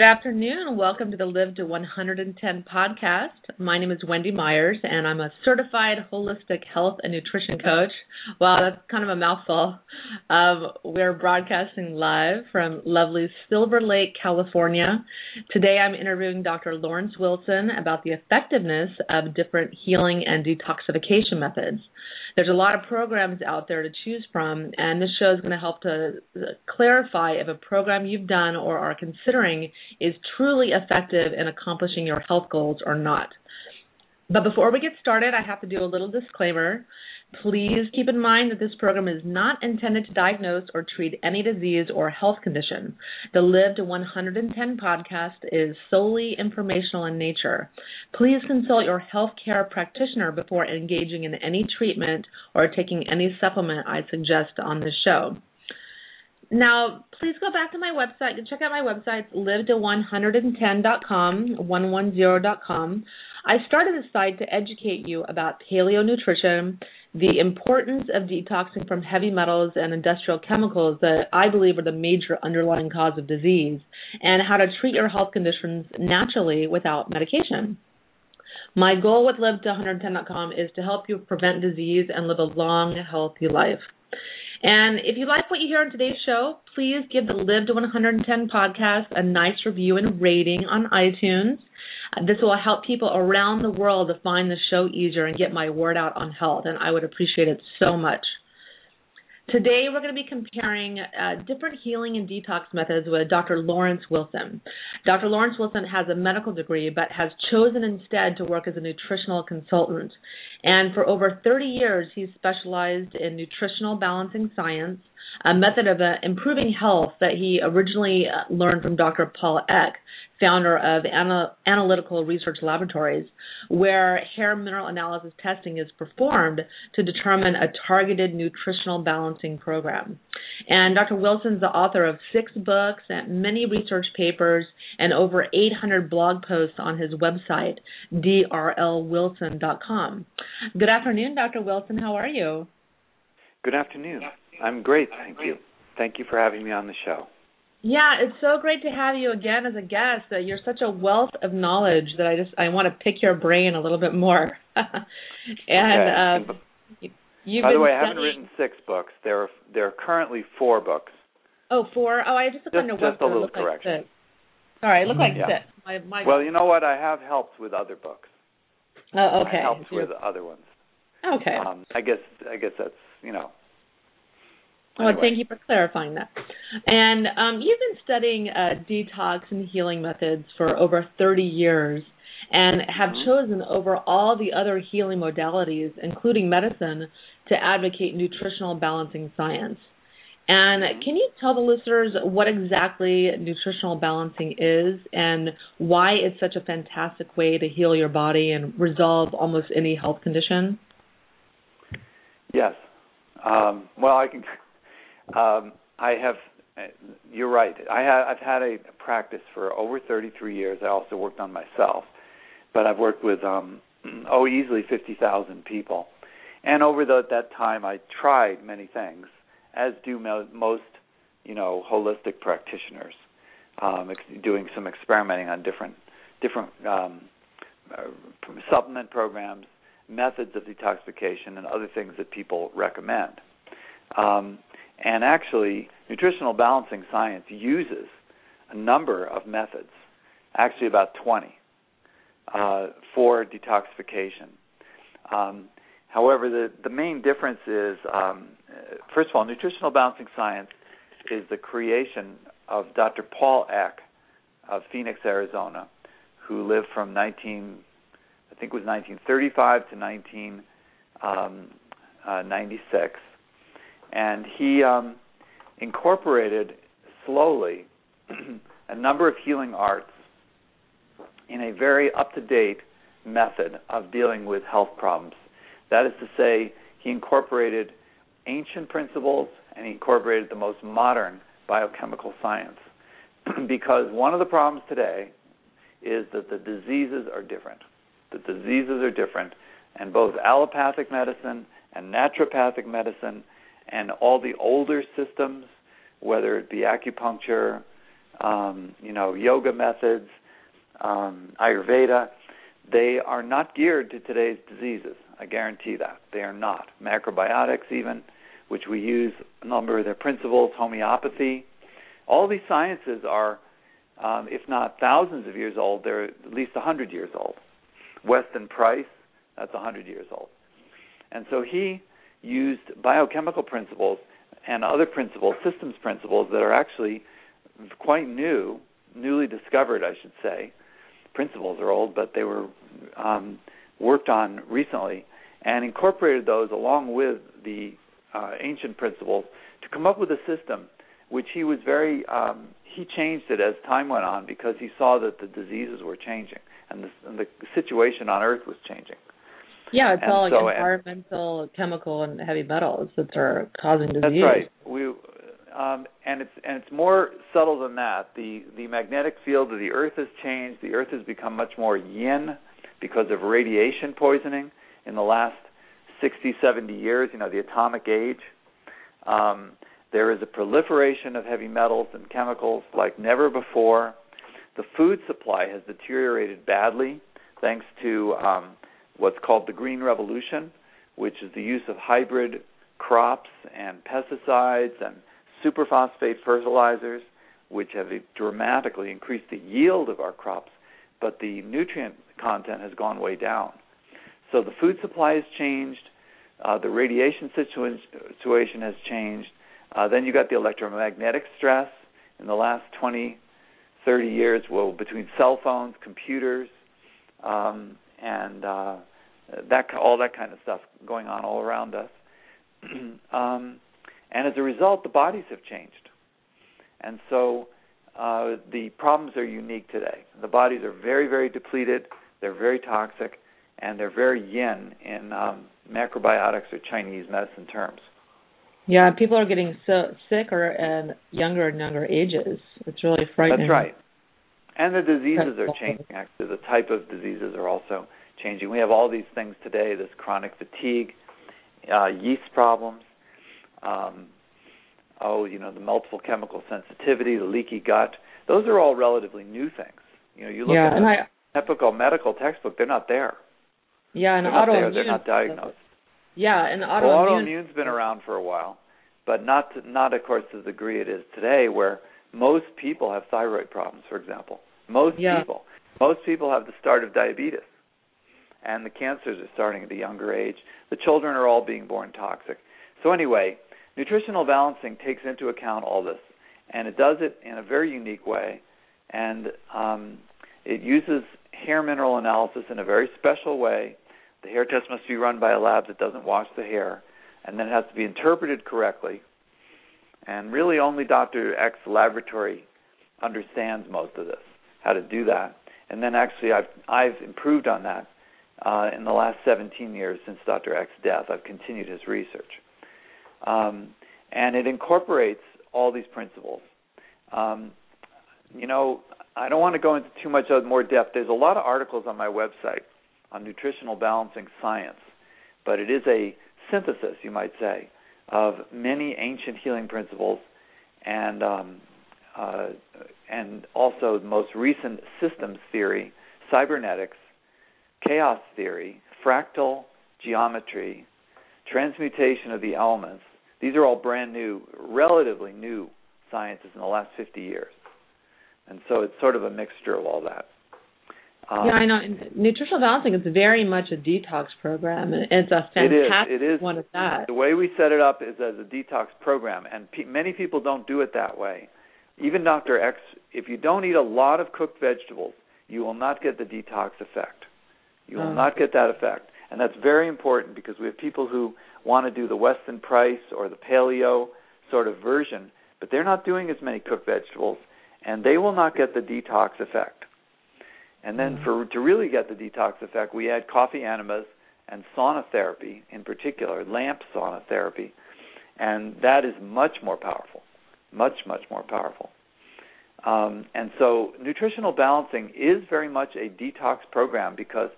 Good afternoon. Welcome to the Live to 110 podcast. My name is Wendy Myers, and I'm a certified holistic health and nutrition coach. Wow, that's kind of a mouthful. Um, we're broadcasting live from lovely Silver Lake, California. Today I'm interviewing Dr. Lawrence Wilson about the effectiveness of different healing and detoxification methods there's a lot of programs out there to choose from, and this show is going to help to clarify if a program you've done or are considering is truly effective in accomplishing your health goals or not. But before we get started, I have to do a little disclaimer. Please keep in mind that this program is not intended to diagnose or treat any disease or health condition. The Live to 110 podcast is solely informational in nature. Please consult your healthcare practitioner before engaging in any treatment or taking any supplement I suggest on this show. Now, please go back to my website and check out my website, live to 110.com, 110.com. I started this site to educate you about paleo nutrition, the importance of detoxing from heavy metals and industrial chemicals that I believe are the major underlying cause of disease, and how to treat your health conditions naturally without medication. My goal with Live to 110.com is to help you prevent disease and live a long, healthy life. And if you like what you hear on today's show, please give the Live to 110 podcast a nice review and rating on iTunes. This will help people around the world to find the show easier and get my word out on health, and I would appreciate it so much. Today, we're going to be comparing uh, different healing and detox methods with Dr. Lawrence Wilson. Dr. Lawrence Wilson has a medical degree but has chosen instead to work as a nutritional consultant. And for over 30 years, he's specialized in nutritional balancing science, a method of uh, improving health that he originally uh, learned from Dr. Paul Eck, founder of Ana- Analytical Research Laboratories, where hair mineral analysis testing is performed to determine a targeted nutritional balancing program. And Dr. Wilson is the author of six books and many research papers and over 800 blog posts on his website, drlwilson.com. Good afternoon, Dr. Wilson. How are you? Good afternoon. I'm great, thank you. Thank you for having me on the show. Yeah, it's so great to have you again as a guest. Uh, you're such a wealth of knowledge that I just I want to pick your brain a little bit more. and okay. um, you, by the way, I haven't written six books. There are there are currently four books. Oh, four. Oh, I just looked just, website. Just a little correction. Like Sorry, it looked like yeah. six. My, my well, you know what? I have helped with other books. Oh, okay. I helped with other ones. Okay. Um, I guess I guess that's you know well, thank you for clarifying that. And um, you've been studying uh, detox and healing methods for over 30 years and have mm-hmm. chosen over all the other healing modalities, including medicine, to advocate nutritional balancing science. And mm-hmm. can you tell the listeners what exactly nutritional balancing is and why it's such a fantastic way to heal your body and resolve almost any health condition? Yes. Um, well, I can um, I have. You're right. I have. I've had a practice for over 33 years. I also worked on myself, but I've worked with um, oh easily 50,000 people, and over the, that time I tried many things, as do most you know holistic practitioners, um, ex- doing some experimenting on different different um, uh, supplement programs, methods of detoxification, and other things that people recommend. Um, and actually, nutritional balancing science uses a number of methods, actually about 20, uh, for detoxification. Um, however, the, the main difference is, um, first of all, nutritional balancing science is the creation of Dr. Paul Eck of Phoenix, Arizona, who lived from 19, I think it was 1935 to 1996. Um, uh, and he um, incorporated slowly a number of healing arts in a very up to date method of dealing with health problems. That is to say, he incorporated ancient principles and he incorporated the most modern biochemical science. because one of the problems today is that the diseases are different. The diseases are different, and both allopathic medicine and naturopathic medicine and all the older systems, whether it be acupuncture, um, you know, yoga methods, um, Ayurveda, they are not geared to today's diseases. I guarantee that. They are not. Macrobiotics, even, which we use a number of their principles, homeopathy, all these sciences are, um, if not thousands of years old, they're at least a hundred years old. Weston Price, that's a hundred years old. And so he used biochemical principles and other principles, systems principles that are actually quite new, newly discovered, I should say. Principles are old, but they were um, worked on recently, and incorporated those along with the uh, ancient principles to come up with a system which he was very um, he changed it as time went on because he saw that the diseases were changing and the, and the situation on Earth was changing. Yeah, it's and all so, environmental, and, chemical, and heavy metals that are causing disease. That's right. We um, and it's and it's more subtle than that. The the magnetic field of the Earth has changed. The Earth has become much more yin because of radiation poisoning in the last 60, 70 years. You know, the atomic age. Um, there is a proliferation of heavy metals and chemicals like never before. The food supply has deteriorated badly thanks to um, what's called the Green Revolution, which is the use of hybrid crops and pesticides and superphosphate fertilizers, which have dramatically increased the yield of our crops, but the nutrient content has gone way down. So the food supply has changed, uh, the radiation situation has changed, uh, then you got the electromagnetic stress in the last 20, 30 years, well, between cell phones, computers, um, and uh, that all that kind of stuff going on all around us. um, and as a result, the bodies have changed, and so uh, the problems are unique today. The bodies are very, very depleted. They're very toxic, and they're very yin in um, macrobiotics or Chinese medicine terms. Yeah, people are getting so sick or and younger and younger ages. It's really frightening. That's right. And the diseases are changing. Actually, the type of diseases are also changing. We have all these things today: this chronic fatigue, uh, yeast problems. Um, oh, you know, the multiple chemical sensitivity, the leaky gut. Those are all relatively new things. You know, you look yeah, at and a I, typical medical textbook; they're not there. Yeah, and they're not autoimmune. there. They're not diagnosed. Yeah, and autoimmune. Well, autoimmune's been around for a while, but not to, not of course to the degree it is today, where most people have thyroid problems, for example. Most yeah. people, most people have the start of diabetes, and the cancers are starting at a younger age. The children are all being born toxic. So anyway, nutritional balancing takes into account all this, and it does it in a very unique way, and um, it uses hair mineral analysis in a very special way the hair test must be run by a lab that doesn't wash the hair, and then it has to be interpreted correctly. And really, only Dr. Eck's laboratory understands most of this, how to do that. And then actually, I've I've improved on that uh, in the last 17 years since Dr. Eck's death. I've continued his research, um, and it incorporates all these principles. Um, you know, I don't want to go into too much more depth. There's a lot of articles on my website on nutritional balancing science, but it is a synthesis, you might say, of many ancient healing principles and um, uh, and also the most recent systems theory, cybernetics, chaos theory, fractal geometry, transmutation of the elements. These are all brand new, relatively new sciences in the last 50 years. And so it's sort of a mixture of all that. Um, yeah, I know. Nutritional balancing is very much a detox program, and it's a fantastic it is. It is. one of that. The way we set it up is as a detox program, and pe- many people don't do it that way. Even Dr. Eck, if you don't eat a lot of cooked vegetables, you will not get the detox effect. You will oh. not get that effect, and that's very important because we have people who want to do the Weston Price or the paleo sort of version, but they're not doing as many cooked vegetables, and they will not get the detox effect. And then mm-hmm. for to really get the detox effect, we add coffee enemas and sauna therapy, in particular, lamp sauna therapy, and that is much more powerful, much much more powerful. Um, and so, nutritional balancing is very much a detox program because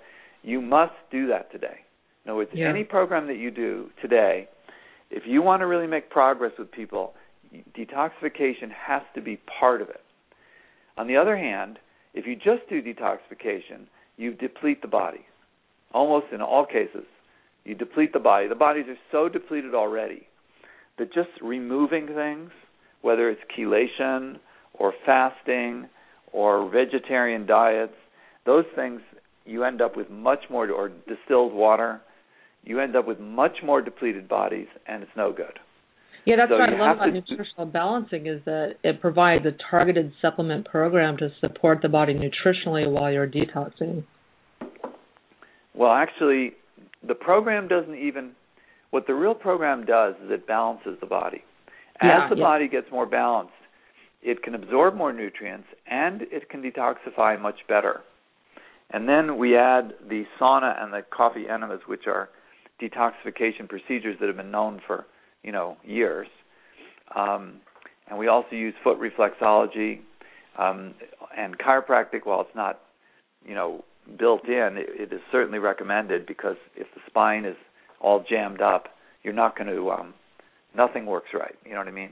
you must do that today. In other words, yeah. any program that you do today, if you want to really make progress with people, detoxification has to be part of it. On the other hand, if you just do detoxification, you deplete the body. Almost in all cases, you deplete the body. The bodies are so depleted already that just removing things, whether it's chelation or fasting or vegetarian diets, those things you end up with much more, or distilled water, you end up with much more depleted bodies, and it's no good. Yeah, that's so what I love about nutritional balancing is that it provides a targeted supplement program to support the body nutritionally while you're detoxing. Well, actually, the program doesn't even. What the real program does is it balances the body. As yeah, the yeah. body gets more balanced, it can absorb more nutrients and it can detoxify much better. And then we add the sauna and the coffee enemas, which are detoxification procedures that have been known for you know years. Um, and we also use foot reflexology um, and chiropractic. While it's not you know built in, it, it is certainly recommended because if the spine is all jammed up, you're not going to um, nothing works right. You know what I mean?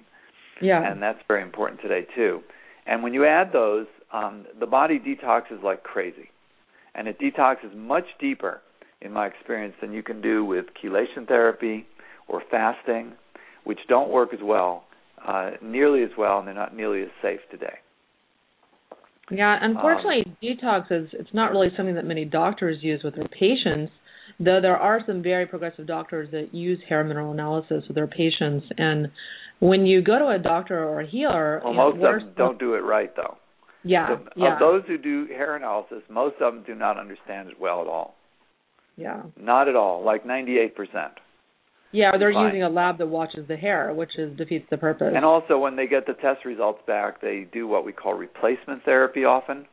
Yeah. And that's very important today too. And when you add those, um, the body detoxes like crazy, and it detoxes much deeper, in my experience, than you can do with chelation therapy or fasting, which don't work as well, uh, nearly as well, and they're not nearly as safe today. Yeah, unfortunately, um, detox is it's not really something that many doctors use with their patients. Though there are some very progressive doctors that use hair mineral analysis with their patients, and when you go to a doctor or a healer, well, you most know, of them don't do it right though. Yeah, so, yeah. Of those who do hair analysis, most of them do not understand it well at all. Yeah. Not at all, like 98%. Yeah, they're Fine. using a lab that watches the hair, which is defeats the purpose. And also, when they get the test results back, they do what we call replacement therapy often.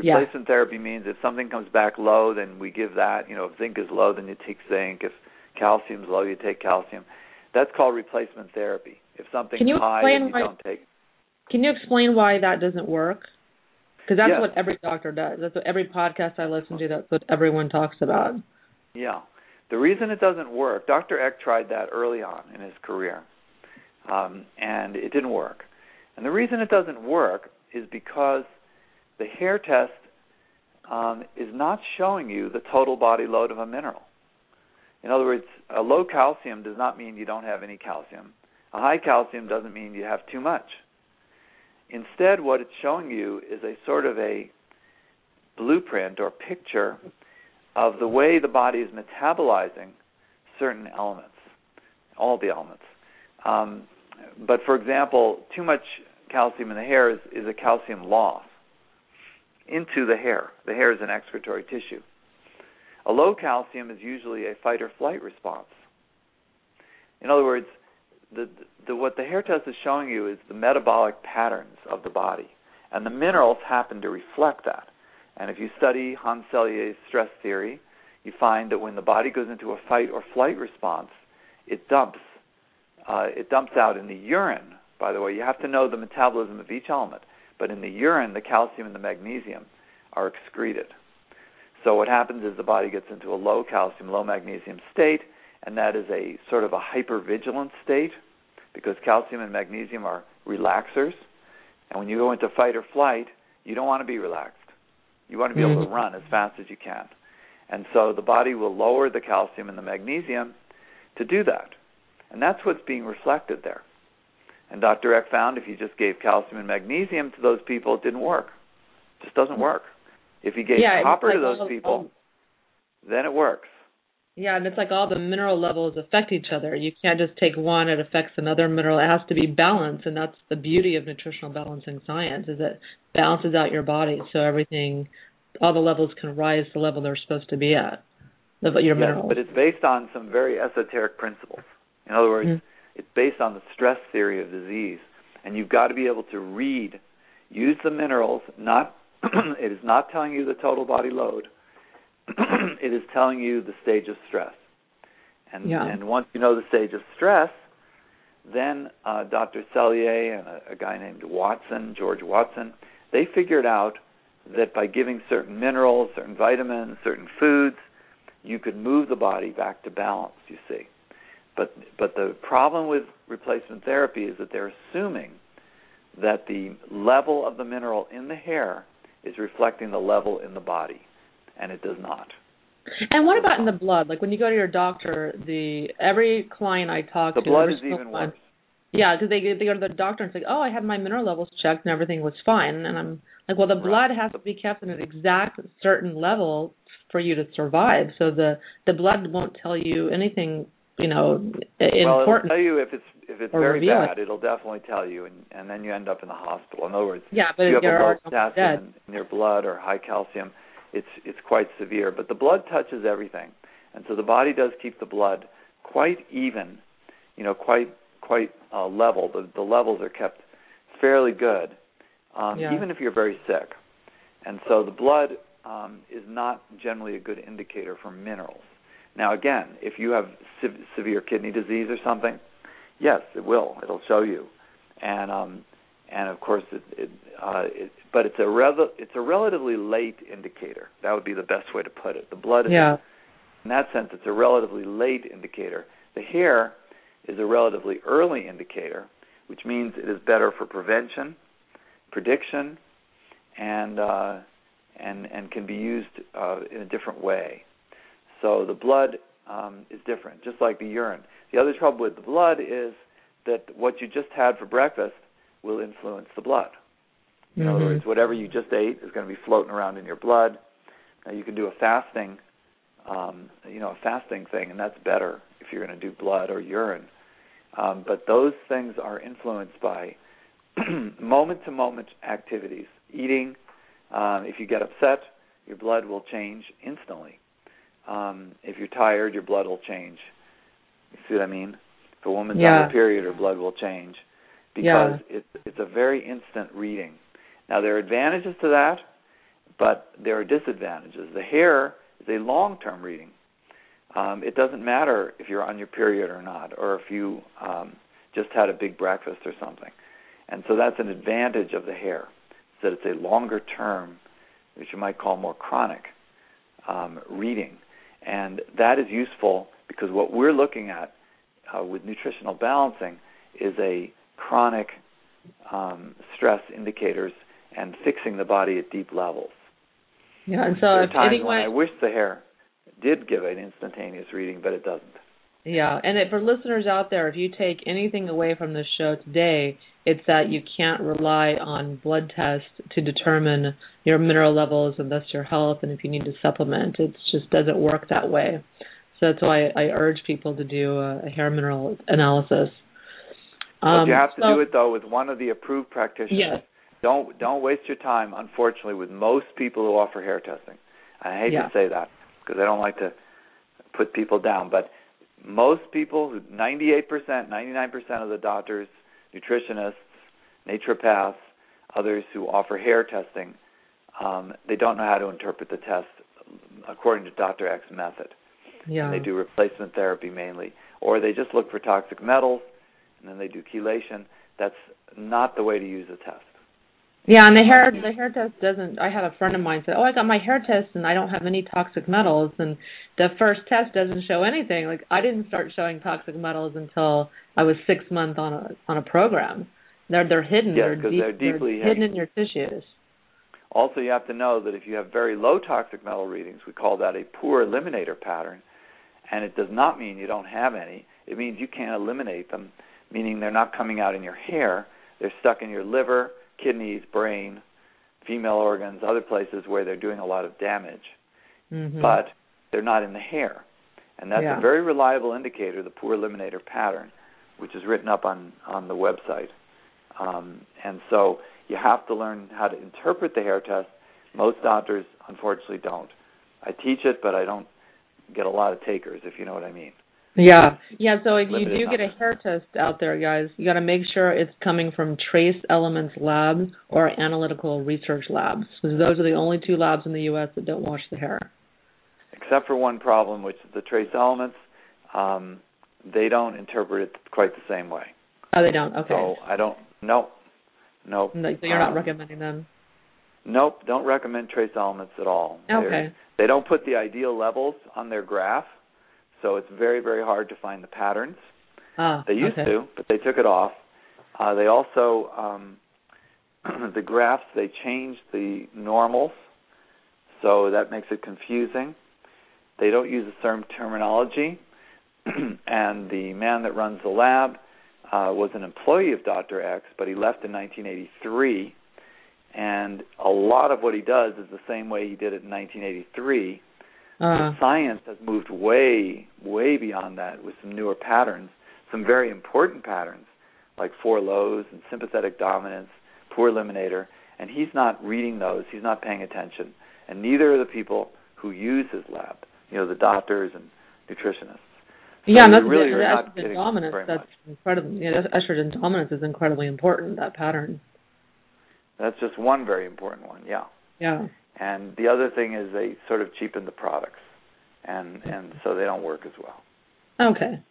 Yeah. Replacement therapy means if something comes back low, then we give that. You know, if zinc is low, then you take zinc. If calcium's low, you take calcium. That's called replacement therapy. If something's high, then you why- don't take. Can you explain why that doesn't work? Because that's what every doctor does. That's what every podcast I listen to. That's what everyone talks about. Yeah. The reason it doesn't work, Dr. Eck tried that early on in his career, um, and it didn't work. And the reason it doesn't work is because the hair test um, is not showing you the total body load of a mineral. In other words, a low calcium does not mean you don't have any calcium. A high calcium doesn't mean you have too much. Instead, what it's showing you is a sort of a blueprint or picture of the way the body is metabolizing certain elements, all the elements. Um, but for example, too much calcium in the hair is, is a calcium loss into the hair. The hair is an excretory tissue. A low calcium is usually a fight or flight response. In other words, the, the, what the hair test is showing you is the metabolic patterns of the body, and the minerals happen to reflect that. And if you study Hans Selye's stress theory, you find that when the body goes into a fight or flight response, it dumps. Uh, it dumps out in the urine. By the way, you have to know the metabolism of each element. But in the urine, the calcium and the magnesium are excreted. So what happens is the body gets into a low calcium, low magnesium state, and that is a sort of a hypervigilant state because calcium and magnesium are relaxers. And when you go into fight or flight, you don't want to be relaxed. You want to be able to run as fast as you can. And so the body will lower the calcium and the magnesium to do that. And that's what's being reflected there. And Dr. Eck found if you just gave calcium and magnesium to those people, it didn't work. It just doesn't work. If you gave Yeah, copper to those people, then it works. Yeah, and it's like all the mineral levels affect each other. You can't just take one; it affects another mineral. It has to be balanced, and that's the beauty of nutritional balancing science: is it balances out your body so everything, all the levels can rise to the level they're supposed to be at. Your Yes, minerals. but it's based on some very esoteric principles. In other words, Mhm. it's based on the stress theory of disease, and you've got to be able to read, use the minerals. Not, it is not telling you the total body load. it is telling you the stage of stress. And Yeah. and once you know the stage of stress, then uh, Dr. Selye and a, a guy named Watson, George Watson, they figured out that by giving certain minerals, certain vitamins, certain foods, you could move the body back to balance. You see, but but the problem with replacement therapy is that they're assuming that the level of the mineral in the hair is reflecting the level in the body, and it does not. And what about in the blood? Like when you go to your doctor, the every client I talk the to, blood is even worse. Yeah, because they they go to the doctor and say, "Oh, I had my mineral levels checked and everything was fine." And I'm like, "Well, the blood Right. has to be kept in an exact certain level for you to survive. So the the blood won't tell you anything, you know, i- Well, it'll important." tell you if it's if it's very reveal it. bad. It'll definitely tell you, and and then you end up in the hospital. In other words, yeah, but if you have a low potassium in your blood or high calcium, it's it's quite severe. But the blood touches everything, and so the body does keep the blood quite even, you know, quite quite uh, level. The the levels are kept fairly good, um, Yeah. even if you're very sick. And so the blood um, is not generally a good indicator for minerals. Now, again, if you have se- severe kidney disease or something, yes, it will. It'll show you, and um, and of course, it, it, uh, it but it's a it's a relatively late indicator. That would be the best way to put it. The blood is Yeah, in that sense, it's a relatively late indicator. The hair is a relatively early indicator, which means it is better for prevention, prediction, and uh, and and can be used uh, in a different way. So the blood um, is different, just like the urine. The other trouble with the blood is that what you just had for breakfast will influence the blood. In other Mhm. words, whatever you just ate is going to be floating around in your blood. Now you can do a fasting, um, you know, a fasting thing, and that's better if you're going to do blood or urine. Um, but those things are influenced by moment-to-moment activities. Eating, um, if you get upset, your blood will change instantly. Um, if you're tired, your blood will change. You see what I mean? If a woman's on her period, her blood will change because it's it's a very instant reading. Now there are advantages to that, but there are disadvantages. The hair is a long-term reading. Um, it doesn't matter if you're on your period or not, or if you um, just had a big breakfast or something. And so that's an advantage of the hair, is that it's a longer term, which you might call more chronic um, reading. And that is useful because what we're looking at uh, with nutritional balancing is a chronic um, stress indicators and fixing the body at deep levels. yeah. And so there if times anyone, when I wish the hair did give an instantaneous reading, but it doesn't. Yeah, and it, for listeners out there, if you take anything away from this show today, it's that you can't rely on blood tests to determine your mineral levels and thus your health, and if you need to supplement. It just doesn't work that way. So that's why I urge people to do a, a hair mineral analysis. But Um, you have to so- do it though with one of the approved practitioners. Yes. Don't don't waste your time. Unfortunately, with most people who offer hair testing, I hate Yeah. to say that because I don't like to put people down, but most people, 98%, 99% of the doctors, nutritionists, naturopaths, others who offer hair testing, um, they don't know how to interpret the test according to Dr. Eck's method. Yeah. And they do replacement therapy mainly, or they just look for toxic metals, and then they do chelation. That's not the way to use a test. Yeah, and the hair the hair test doesn't. I had a friend of mine say, "Oh, I got my hair test and I don't have any toxic metals." And the first test doesn't show anything. Like I didn't start showing toxic metals until I was six months on a on a program. They're they're hidden. Yes, they're, 'cause deep, they're deeply hidden hidden. in your tissues. Also, you have to know that if you have very low toxic metal readings, we call that a poor eliminator pattern, and it does not mean you don't have any. It means you can't eliminate them, meaning they're not coming out in your hair. They're stuck in your liver, kidneys, brain, female organs, other places where they're doing a lot of damage, hmm but they're not in the hair. And that's Yeah. a very reliable indicator, the poor eliminator pattern, which is written up on, on the website. Um, and so you have to learn how to interpret the hair test. Most doctors, unfortunately, don't. I teach it, but I don't get a lot of takers, if you know what I mean. Yeah, yeah. So if you do get a hair test out there, guys, you got to make sure it's coming from Trace Elements Labs or Analytical Research Labs, because those are the only two labs in the U.S. that don't wash the hair. Except for one problem, which is the trace elements. Um, they don't interpret it quite the same way. Oh, they don't. Okay. So I don't. Nope. Nope. No, so you're not Um, recommending them. Nope. Don't recommend trace elements at all. They're- Okay. They don't put the ideal levels on their graph, so it's very, very hard to find the patterns. Ah, They used okay. to, but they took it off. Uh, they also um, the graphs they changed the normals, so that makes it confusing. They don't use the same terminology, and the man that runs the lab uh, was an employee of Dr. Eck, but he left in 1983. And a lot of what he does is the same way he did it in 1983. Uh-huh. Science has moved way, way beyond that with some newer patterns, some very important patterns like four lows and sympathetic dominance, poor eliminator, and he's not reading those. He's not paying attention, and neither are the people who use his lab. You know, the doctors and nutritionists. So yeah, and that's really the, are not getting dominance. That's much. incredibly. Yeah, estrogen dominance is incredibly important. That pattern. That's just one very important one. Yeah. Yeah. And the other thing is they sort of cheapen the products, and and so they don't work as well. Okay.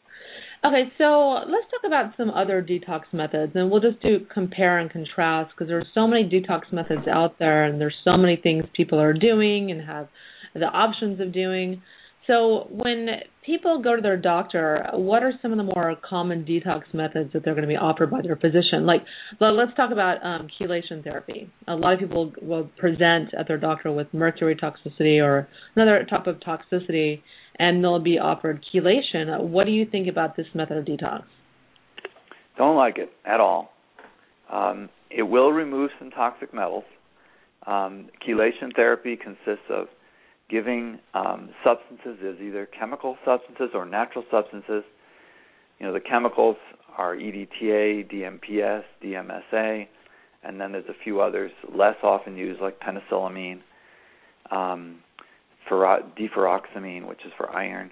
Okay, so let's talk about some other detox methods, and we'll just do compare and contrast because there's so many detox methods out there, and there's so many things people are doing and have the options of doing. So when people go to their doctor, what are some of the more common detox methods that they're going to be offered by their physician? Like, let's talk about um, chelation therapy. A lot of people will present at their doctor with mercury toxicity or another type of toxicity, and they'll be offered chelation. What do you think about this method of detox? Don't like it at all. Um, it will remove some toxic metals. Um, chelation therapy consists of giving um, substances is either chemical substances or natural substances. You know, the chemicals are EDTA, DMPS, DMSA, and then there's a few others less often used like penicillamine, um, deferoxamine, which is for iron.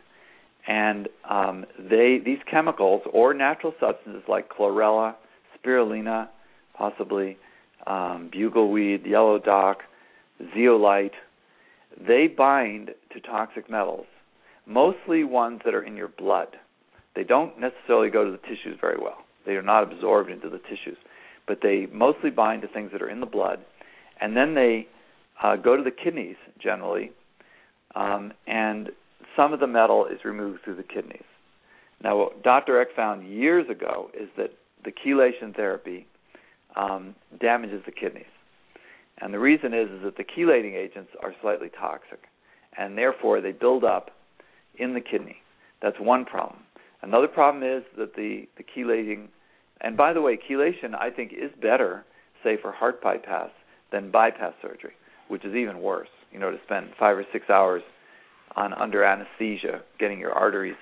And um, they these chemicals or natural substances like chlorella, spirulina, possibly um, bugleweed, yellow dock, zeolite, they bind to toxic metals, mostly ones that are in your blood. They don't necessarily go to the tissues very well. They are not absorbed into the tissues, but they mostly bind to things that are in the blood, and then they uh, go to the kidneys generally, um, and some of the metal is removed through the kidneys. Now, what Dr. Eck found years ago is that the chelation therapy um, damages the kidneys. And the reason is, is that the chelating agents are slightly toxic, and therefore they build up in the kidney. That's one problem. Another problem is that the, the chelating, and by the way, chelation I think is better, say for heart bypass, than bypass surgery, which is even worse. You know, to spend five or six hours on under anesthesia getting your arteries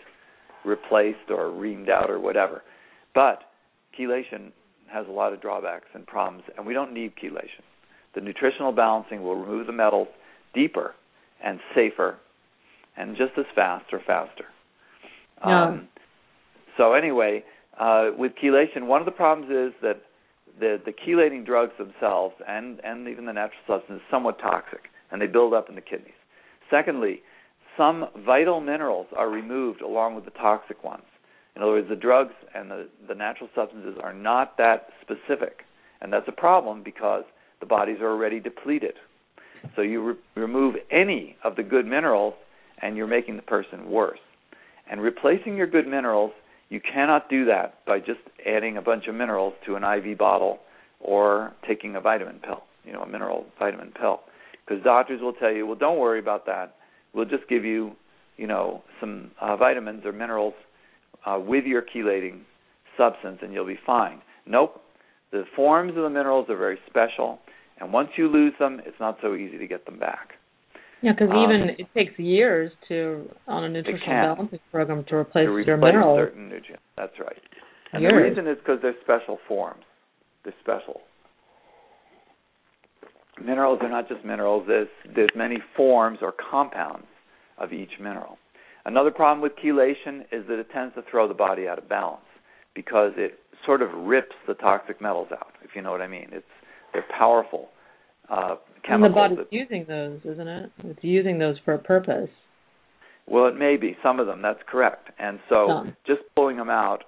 replaced or reamed out or whatever. But chelation has a lot of drawbacks and problems, and we don't need chelation. The nutritional balancing will remove the metals deeper and safer and just as fast or faster. Yeah. Um, so anyway, uh, with chelation, one of the problems is that the the chelating drugs themselves and and even the natural substance is somewhat toxic and they build up in the kidneys. Secondly, some vital minerals are removed along with the toxic ones. In other words, the drugs and the, the natural substances are not that specific, and that's a problem because the bodies are already depleted. So you re- remove any of the good minerals, and you're making the person worse. And replacing your good minerals, you cannot do that by just adding a bunch of minerals to an IV bottle or taking a vitamin pill, you know, a mineral vitamin pill. Because doctors will tell you, well, don't worry about that. We'll just give you, you know, some uh, vitamins or minerals uh, with your chelating substance, and you'll be fine. Nope. The forms of the minerals are very special, and once you lose them, it's not so easy to get them back. Yeah, because Um, even it takes years to on a nutritional balancing program to replace to your replace minerals. certain nutrients. That's right. And the reason is because they're special forms. They're special. Minerals are not just minerals. There's there's many forms or compounds of each mineral. Another problem with chelation is that it tends to throw the body out of balance because it sort of rips the toxic metals out. If you know what I mean, it's they're powerful uh, and the chemicals. body's that- using those, isn't it? It's using those for a purpose. Well, it may be some of them. That's correct. And so, Some. just pulling them out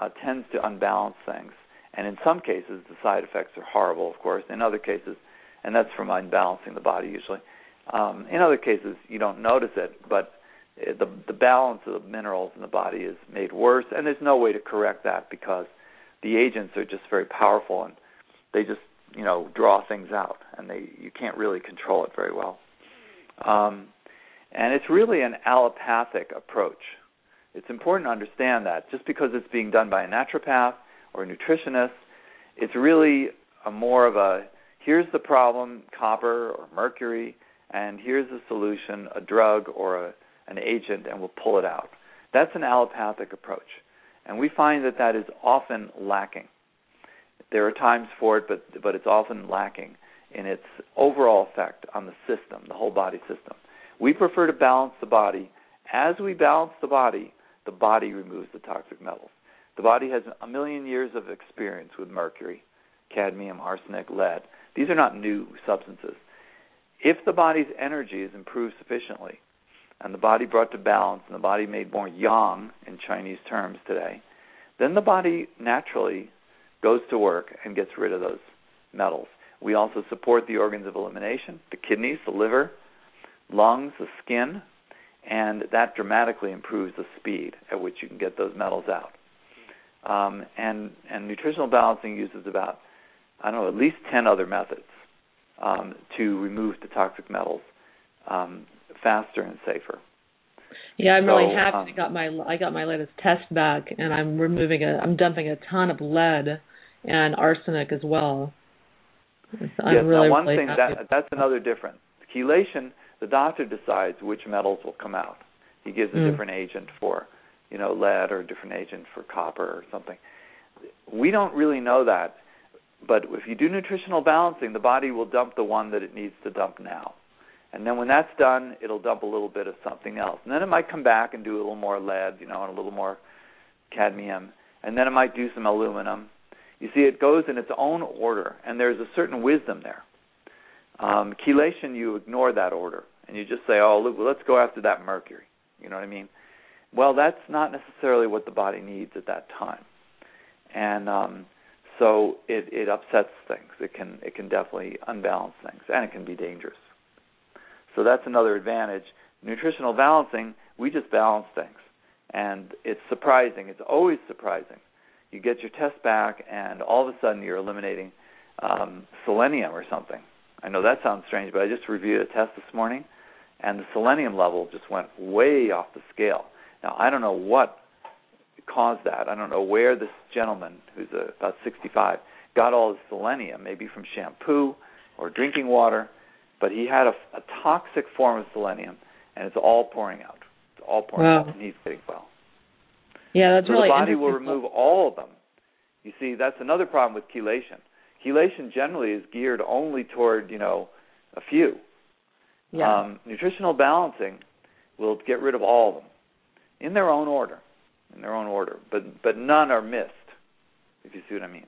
uh, tends to unbalance things. And in some cases, the side effects are horrible. Of course, in other cases, and that's from unbalancing the body usually. Um, in other cases, you don't notice it, but uh, the the balance of the minerals in the body is made worse, and there's no way to correct that because the agents are just very powerful and they just you know draw things out, and they you can't really control it very well. Um, and it's really an allopathic approach. It's important to understand that just because it's being done by a naturopath or a nutritionist, it's really a more of a here's the problem, copper or mercury, and here's the solution, a drug or a, an agent, and we'll pull it out. That's an allopathic approach. And we find that that is often lacking. There are times for it, but but it's often lacking in its overall effect on the system, the whole body system. We prefer to balance the body. As we balance the body, the body removes the toxic metals. The body has a million years of experience with mercury, cadmium, arsenic, lead. These are not new substances. If the body's energy is improved sufficiently, and the body brought to balance, and the body made more yang in Chinese terms today, then the body naturally goes to work and gets rid of those metals. We also support the organs of elimination, the kidneys, the liver, lungs, the skin, and that dramatically improves the speed at which you can get those metals out. Um, and and nutritional balancing uses about I don't know at least ten other methods um, to remove the toxic metals um, faster and safer. Yeah, I'm so, really happy um, I got my I got my latest test back, and I'm removing a I'm dumping a ton of lead and arsenic as well. So I'm yes, really, now one really thing that that's another difference. Chelation, the doctor decides which metals will come out. He gives a Mm. different agent for, you know, lead or a different agent for copper or something. We don't really know that, but if you do nutritional balancing, the body will dump the one that it needs to dump now. And then when that's done, it'll dump a little bit of something else. And then it might come back and do a little more lead, you know, and a little more cadmium. And then it might do some aluminum. You see, it goes in its own order, and there's a certain wisdom there. Um, chelation, you ignore that order, and you just say, "Oh, look, let's go after that mercury." You know what I mean? Well, that's not necessarily what the body needs at that time, and um, so it, it upsets things. It can it can definitely unbalance things, and it can be dangerous. So that's another advantage. Nutritional balancing, we just balance things, and it's surprising. It's always surprising. You get your test back, and all of a sudden you're eliminating um, selenium or something. I know that sounds strange, but I just reviewed a test this morning, and the selenium level just went way off the scale. Now I don't know what caused that. I don't know where this gentleman, who's uh about 65, got all his selenium, maybe from shampoo or drinking water, but he had a, a toxic form of selenium, and it's all pouring out. It's all pouring Wow. out, and he's getting well. Yeah, that's so really the body will remove all of them. You see, that's another problem with chelation. Chelation generally is geared only toward, you know, a few. Yeah. Um, nutritional balancing will get rid of all of them in their own order, in their own order, but but none are missed. If you see what I mean.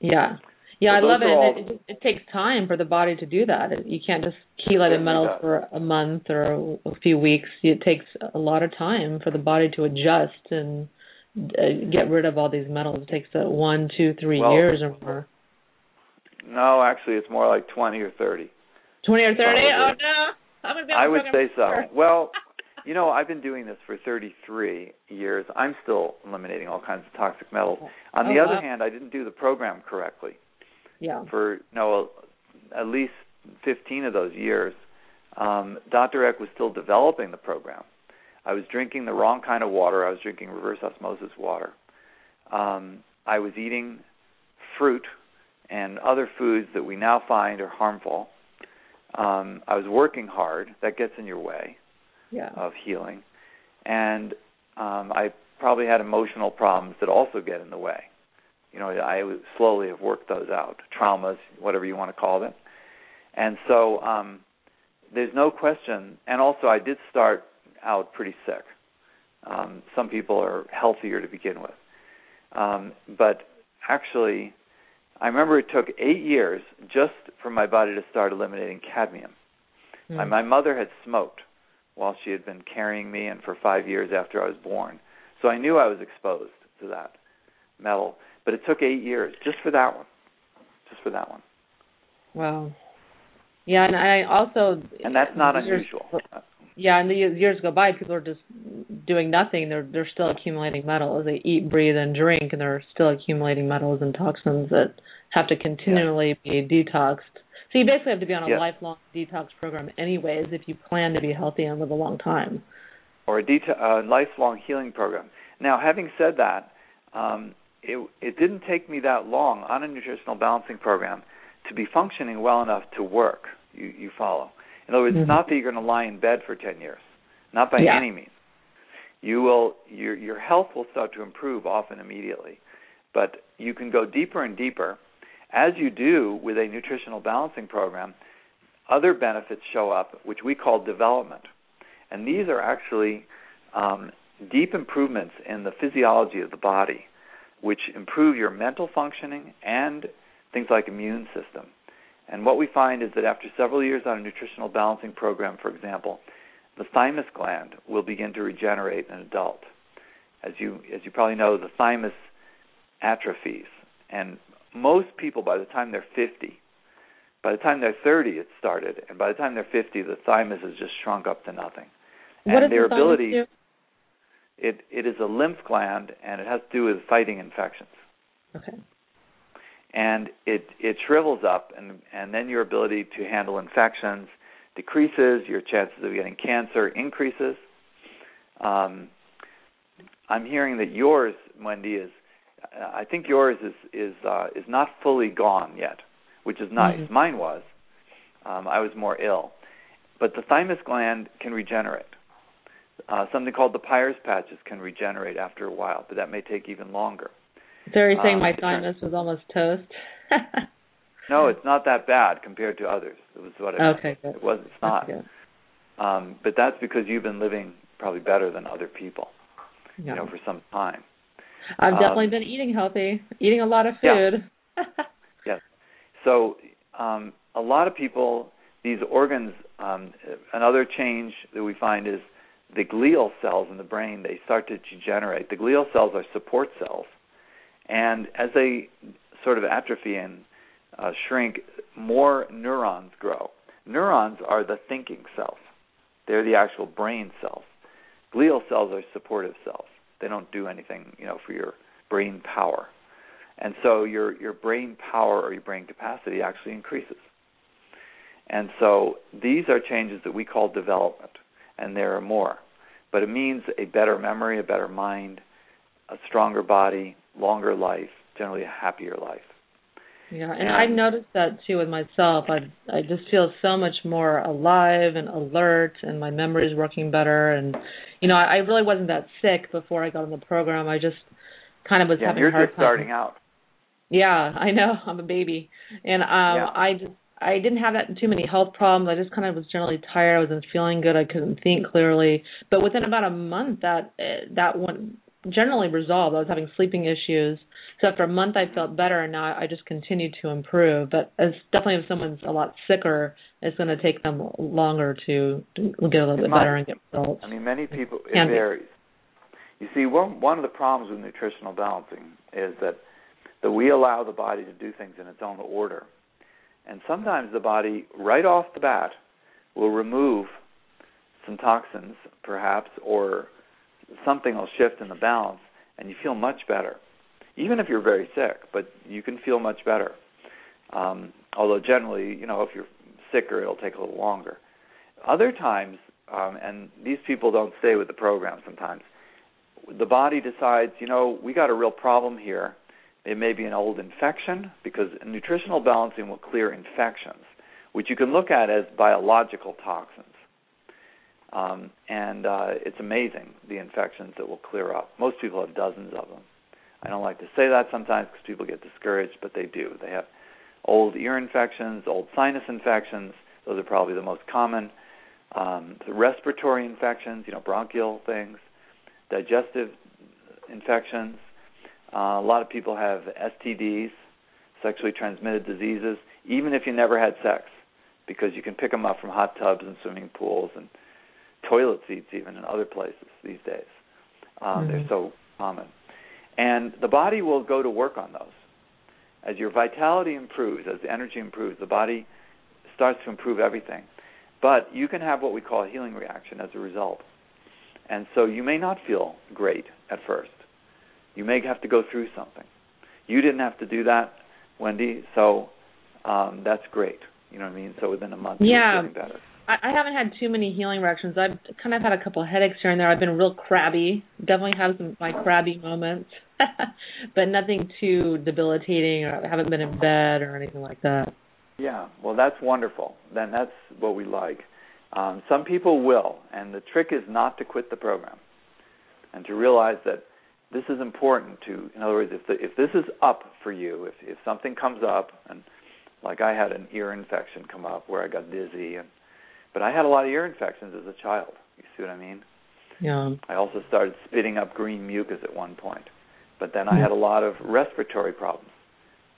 Yeah. Yeah, I love it. all- it, it. It takes time for the body to do that. You can't just chelate a metal does. for a month or a, few weeks. It takes a lot of time for the body to adjust and get rid of all these metals. It takes uh, one, two, three Well- years or more. No, actually, it's more like twenty or thirty. Twenty or thirty? Probably. Oh no! I'm gonna be I would say so. Well, you know, I've been doing this for 33 years. I'm still eliminating all kinds of toxic metals. On the Oh, other wow. hand, I didn't do the program correctly. yeah. for no at least 15 of those years, um, Dr. Eck was still developing the program. I was drinking the wrong kind of water. I was drinking reverse osmosis water. Um, I was eating fruit and other foods that we now find are harmful. Um, I was working hard. That gets in your way Yeah. of healing. And um, I probably had emotional problems that also get in the way. You know, I slowly have worked those out, traumas, whatever you want to call them. And so um, there's no question. And also, I did start out pretty sick. Um, some people are healthier to begin with. Um, but actually, I remember it took eight years just for my body to start eliminating cadmium. My, Mm. my mother had smoked while she had been carrying me, and for five years after I was born. So I knew I was exposed to that metal. But it took eight years just for that one, just for that one. Wow. Yeah, and I also And that's not unusual. Yeah, and the years go by, people are just doing nothing. They're they're still accumulating metals. They eat, breathe, and drink, and they're still accumulating metals and toxins that have to continually yeah. be detoxed. So you basically have to be on a yeah. lifelong detox program, anyways, if you plan to be healthy and live a long time. Or a det- uh, lifelong healing program. Now, having said that, um, it, it didn't take me that long on a nutritional balancing program to be functioning well enough to work. You, you follow. In other words, mm-hmm. it's not that you're going to lie in bed for 10 years, not by yeah. any means. You will your your health will start to improve often immediately, but you can go deeper and deeper. As you do with a nutritional balancing program, other benefits show up, which we call development, and these are actually um, deep improvements in the physiology of the body, which improve your mental functioning and things like immune system. And what we find is that after several years on a nutritional balancing program, for example, the thymus gland will begin to regenerate in an adult. As you as you probably know, the thymus atrophies, and most people by the time they're 50, by the time they're 30, it started, and by the time they're 50, the thymus has just shrunk up to nothing. What and their the ability, do? it it is a lymph gland, and it has to do with fighting infections. Okay and it it shrivels up and and then your ability to handle infections decreases your chances of getting cancer increases. Um, i'm hearing that yours wendy is i think yours is is uh, is not fully gone yet which is nice. Mm-hmm. mine was. Um, i was more ill. But the thymus gland can regenerate. Uh, something called the Peyer's patches can regenerate after a while, but that may take even longer. So you saying Um, my thymus was almost toast? No, it's not that bad compared to others. It was what I okay, good. It was. It's not. Um, but that's because you've been living probably better than other people, good. you know, for some time. I've definitely um, been eating healthy, eating a lot of food. Yeah. Yes. So um, a lot of people, these organs. Um, another change that we find is the glial cells in the brain. They start to degenerate. The glial cells are support cells, and as they sort of atrophy and uh, shrink, more neurons grow. Neurons are the thinking cells. They're the actual brain cells. Glial cells are supportive cells. They don't do anything, you know, for your brain power. And so your your brain power or your brain capacity actually increases. And so these are changes that we call development, and there are more. But it means a better memory, a better mind, a stronger body, longer life, generally a happier life. Yeah, and And- I've noticed that too with myself. I I just feel so much more alive and alert, and my memory is working better. And you know, I, I really wasn't that sick before I got on the program. I just kind of was yeah, having you're a hard just time. starting out. Yeah, I know. I'm a baby, and um, Yeah. I just I didn't have that too many health problems. I just kind of was generally tired. I wasn't feeling good. I couldn't think clearly. But within about a month, that eh, that one generally resolved. I was having sleeping issues. So after a month, I felt better, and now I just continued to improve. But it's definitely if someone's a lot sicker, it's going to take them longer to, get a little It bit might. better and get results. I mean, many people it varies. You see, one one of the problems with nutritional balancing is that that we allow the body to do things in its own order, and sometimes the body, right off the bat, will remove some toxins, perhaps, or something will shift in the balance, and you feel much better, even if you're very sick. But you can feel much better. Um, although generally, you know, if you're sicker, it'll take a little longer. Other times, um, and these people don't stay with the program sometimes. The body decides, you know, we got a real problem here. It may be an old infection because nutritional balancing will clear infections, which you can look at as biological toxins. Um, and uh, it's amazing the infections that will clear up. Most people have dozens of them. I don't like to say that sometimes because people get discouraged, but they do. They have old ear infections, old sinus infections. Those are probably the most common. Um, the respiratory infections, you know, bronchial things, digestive infections. Uh, a lot of people have STDs, sexually transmitted diseases, even if you never had sex, because you can pick them up from hot tubs and swimming pools and toilet seats, even in other places these days. Um, Mhm. They're so common. And the body will go to work on those. As your vitality improves, as the energy improves, the body starts to improve everything. But you can have what we call a healing reaction as a result. And so you may not feel great at first. You may have to go through something. You didn't have to do that. Wendy. So um, that's great. You know what I mean? So within a month, yeah. you're feeling better. I, I haven't had too many healing reactions. I've kind of had a couple of headaches here and there. I've been real crabby. Definitely have some my crabby moments, but nothing too debilitating. Or I haven't been in bed or anything like that. Yeah, well, that's wonderful. Then that's what we like. Um, some people will, and the trick is not to quit the program, and to realize that this is important. To, in other words, if the, if this is up for you, if if something comes up, and like I had an ear infection come up where I got dizzy, and but I had a lot of ear infections as a child. You see what I mean? Yeah. I also started spitting up green mucus at one point, but then I had a lot of respiratory problems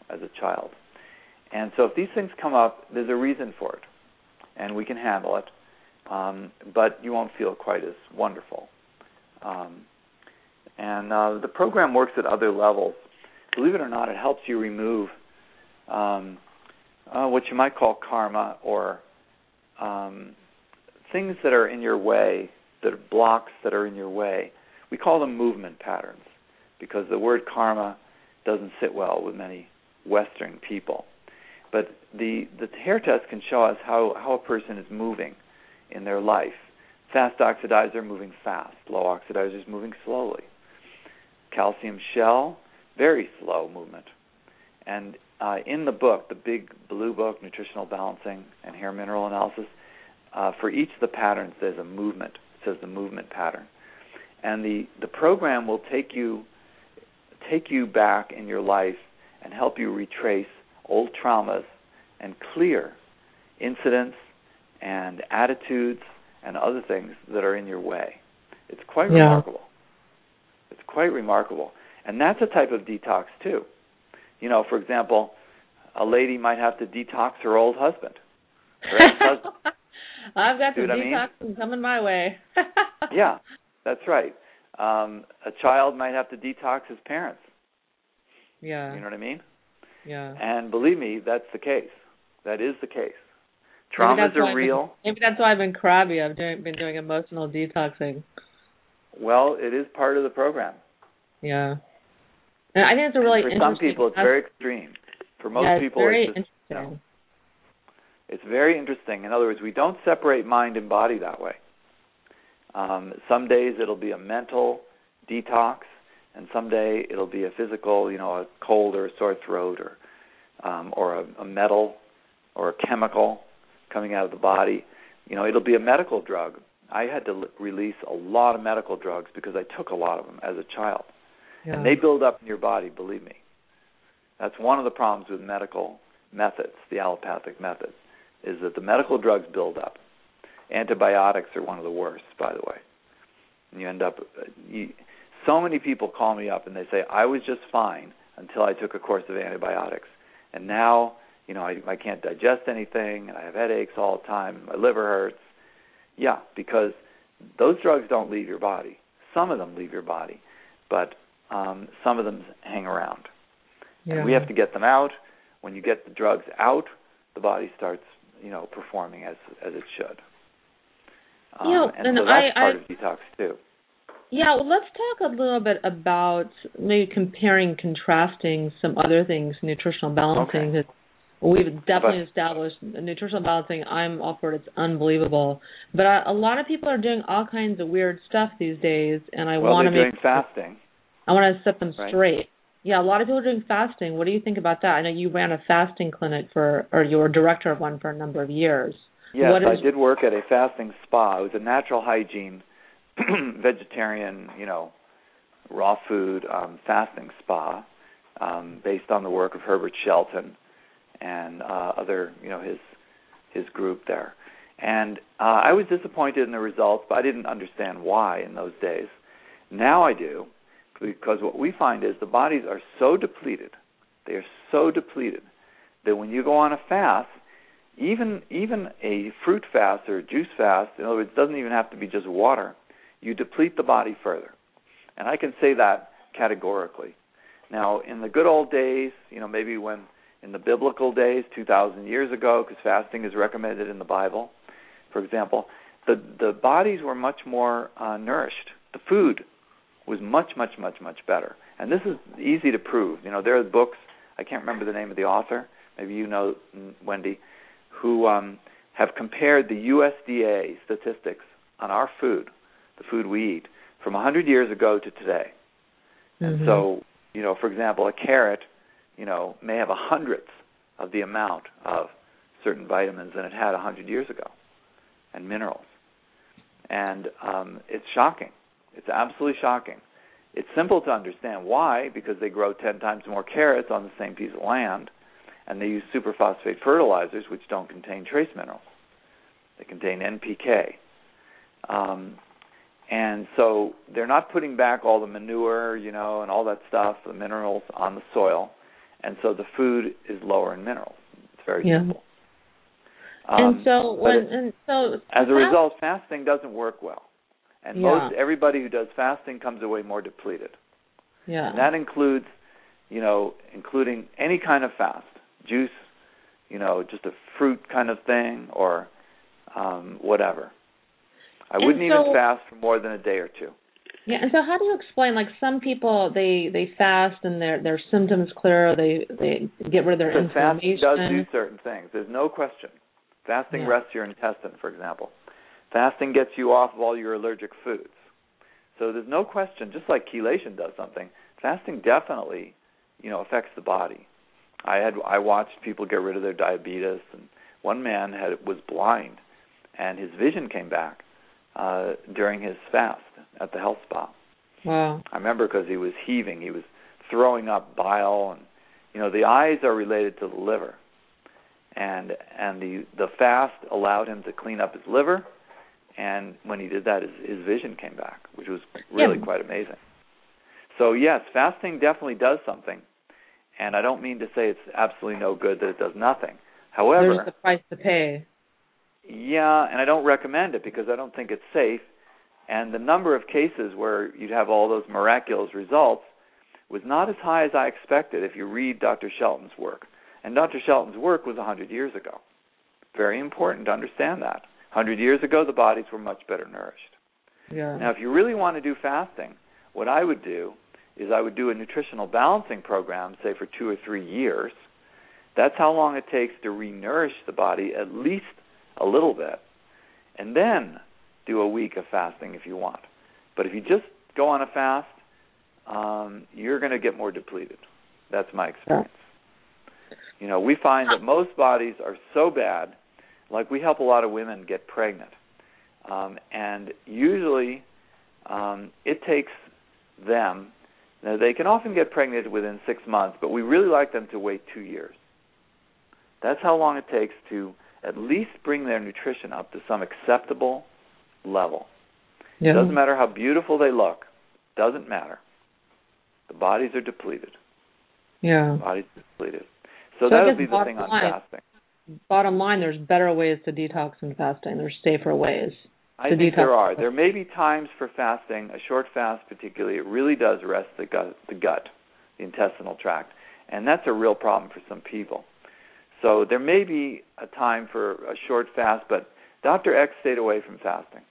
as a child. And so if these things come up, there's a reason for it, and we can handle it. Um, but you won't feel quite as wonderful. Um, and uh, the program works at other levels. Believe it or not, it helps you remove um, uh, what you might call karma or um, things that are in your way, that are blocks that are in your way. We call them movement patterns because the word karma doesn't sit well with many Western people. But the the hair test can show us how how a person is moving in their life. Fast oxidizer moving fast, low oxidizers moving slowly. Calcium shell, very slow movement. And uh, in the book, the big blue book, Nutritional Balancing and Hair Mineral Analysis, uh, for each of the patterns, there's a movement. It says the movement pattern, and the the program will take you take you back in your life and help you retrace old traumas and clear incidents and attitudes and other things that are in your way. It's quite yeah. remarkable. It's quite remarkable. And that's a type of detox too. You know, for example, a lady might have to detox her old husband. Her ex-husband. I've got some what I mean? coming my way. yeah, that's right. Um, a child might have to detox his parents. Yeah. You know what I mean? Yeah. And believe me, that's the case. That is the case. Traumas are real. Been, maybe that's why I've been crabby. I've doing, been doing emotional detoxing. Well, it is part of the program. Yeah. And I think it's a really for some people, it's very extreme. For most yeah, it's people, very it's just, interesting. no. It's very interesting. In other words, we don't separate mind and body that way. Um, some days it'll be a mental detox, and someday it'll be a physical, you know, a cold or a sore throat, or um, or a, a metal or a chemical coming out of the body. You know, it'll be a medical drug. I had to l- release a lot of medical drugs because I took a lot of them as a child, Yeah. and they build up in your body. Believe me, that's one of the problems with medical methods, the allopathic methods, is that the medical drugs build up. Antibiotics are one of the worst, by the way. And you end up, you, so many people call me up and they say, I was just fine until I took a course of antibiotics. And now, you know, I, I can't digest anything and I have headaches all the time my liver hurts. Yeah, because those drugs don't leave your body. Some of them leave your body, but um, some of them hang around. yeah. And we have to get them out. When you get the drugs out, the body starts, you know, performing as as it should. Um, know, and and so that's I- part I- of detox too. Yeah, well, let's talk a little bit about maybe comparing, contrasting some other things, nutritional balancing. Okay. We've definitely But- established nutritional balancing. I'm all for it. It's unbelievable. But I, a lot of people are doing all kinds of weird stuff these days, and I well, want to make doing fasting. I want to set them Right. straight. Yeah, a lot of people are doing fasting. What do you think about that? I know you ran a fasting clinic for, or you were director of one for a number of years. Yes, What I is- did work at a fasting spa. It was a natural hygiene, vegetarian, you know, raw food um, fasting spa, um, based on the work of Herbert Shelton and uh, other, you know, his his group there. And uh, I was disappointed in the results, but I didn't understand why in those days. Now I do, because what we find is the bodies are so depleted, they are so depleted that when you go on a fast, even even a fruit fast or a juice fast, in other words, doesn't even have to be just water, you deplete the body further. And I can say that categorically. Now, in the good old days, you know, maybe when in the biblical days, 2,000 years ago, because fasting is recommended in the Bible, for example, the the bodies were much more uh, nourished. The food was much, much, much, much better. And this is easy to prove. You know, there are books. I can't remember the name of the author. Maybe you know, Wendy, who um, have compared the USDA statistics on our food, the food we eat, from 100 years ago to today. Mm-hmm. And so, you know, for example, a carrot, you know, may have a hundredth of the amount of certain vitamins than it had 100 years ago, and minerals. And um, it's shocking. It's absolutely shocking. It's simple to understand why, because they grow 10 times more carrots on the same piece of land, and they use superphosphate fertilizers, which don't contain trace minerals. They contain NPK. Um, and so they're not putting back all the manure, you know, and all that stuff, the minerals on the soil, and so the food is lower in minerals. It's very yeah. simple. Um, and so when and so as a result, fasting doesn't work well, and yeah. most everybody who does fasting comes away more depleted. Yeah. And that includes, you know, including any kind of fast, juice, you know, just a fruit kind of thing, or um, whatever. I And wouldn't so- even fast for more than a day or two. Yeah, and so how do you explain like some people they they fast and their their symptoms clear, they they get rid of their fasting inflammation. does do certain things. There's no question. Fasting Yeah. rests your intestine, for example. Fasting gets you off of all your allergic foods. So there's no question, just like chelation does something, fasting definitely, you know, affects the body. I had I watched people get rid of their diabetes and one man had was blind and his vision came back uh during his fast at the health spa. Wow. I remember because he was heaving, he was throwing up bile, and you know the eyes are related to the liver, and and the the fast allowed him to clean up his liver, and when he did that, his his vision came back, which was really Yeah. quite amazing. So yes, fasting definitely does something, and I don't mean to say it's absolutely no good that it does nothing. However, There's the price to pay. yeah, and I don't recommend it because I don't think it's safe. And the number of cases where you'd have all those miraculous results was not as high as I expected if you read Dr. Shelton's work. And Dr. Shelton's work was 100 years ago. Very important to understand that. 100 years ago, the bodies were much better nourished. Yeah. Now, if you really want to do fasting, what I would do is I would do a nutritional balancing program, say for two or three years. That's how long it takes to renourish the body, at least a little bit, and then do a week of fasting if you want. But if you just go on a fast, um, you're going to get more depleted. That's my experience. You know, we find that most bodies are so bad, like we help a lot of women get pregnant. Um, and usually um, it takes them, now they can often get pregnant within six months, but we really like them to wait two years. That's how long it takes to at least bring their nutrition up to some acceptable level. Yeah. It doesn't matter how beautiful they look. Doesn't matter. The bodies are depleted. Yeah. Bodies depleted. So, So that would be the thing on fasting. Bottom line, there's better ways to detox than fasting. There's safer ways. I think detox. there are. There may be times for fasting, a short fast particularly, it really does rest the gut, the gut, the intestinal tract, and that's a real problem for some people. So there may be a time for a short fast, but Dr. Eck stayed away from fasting.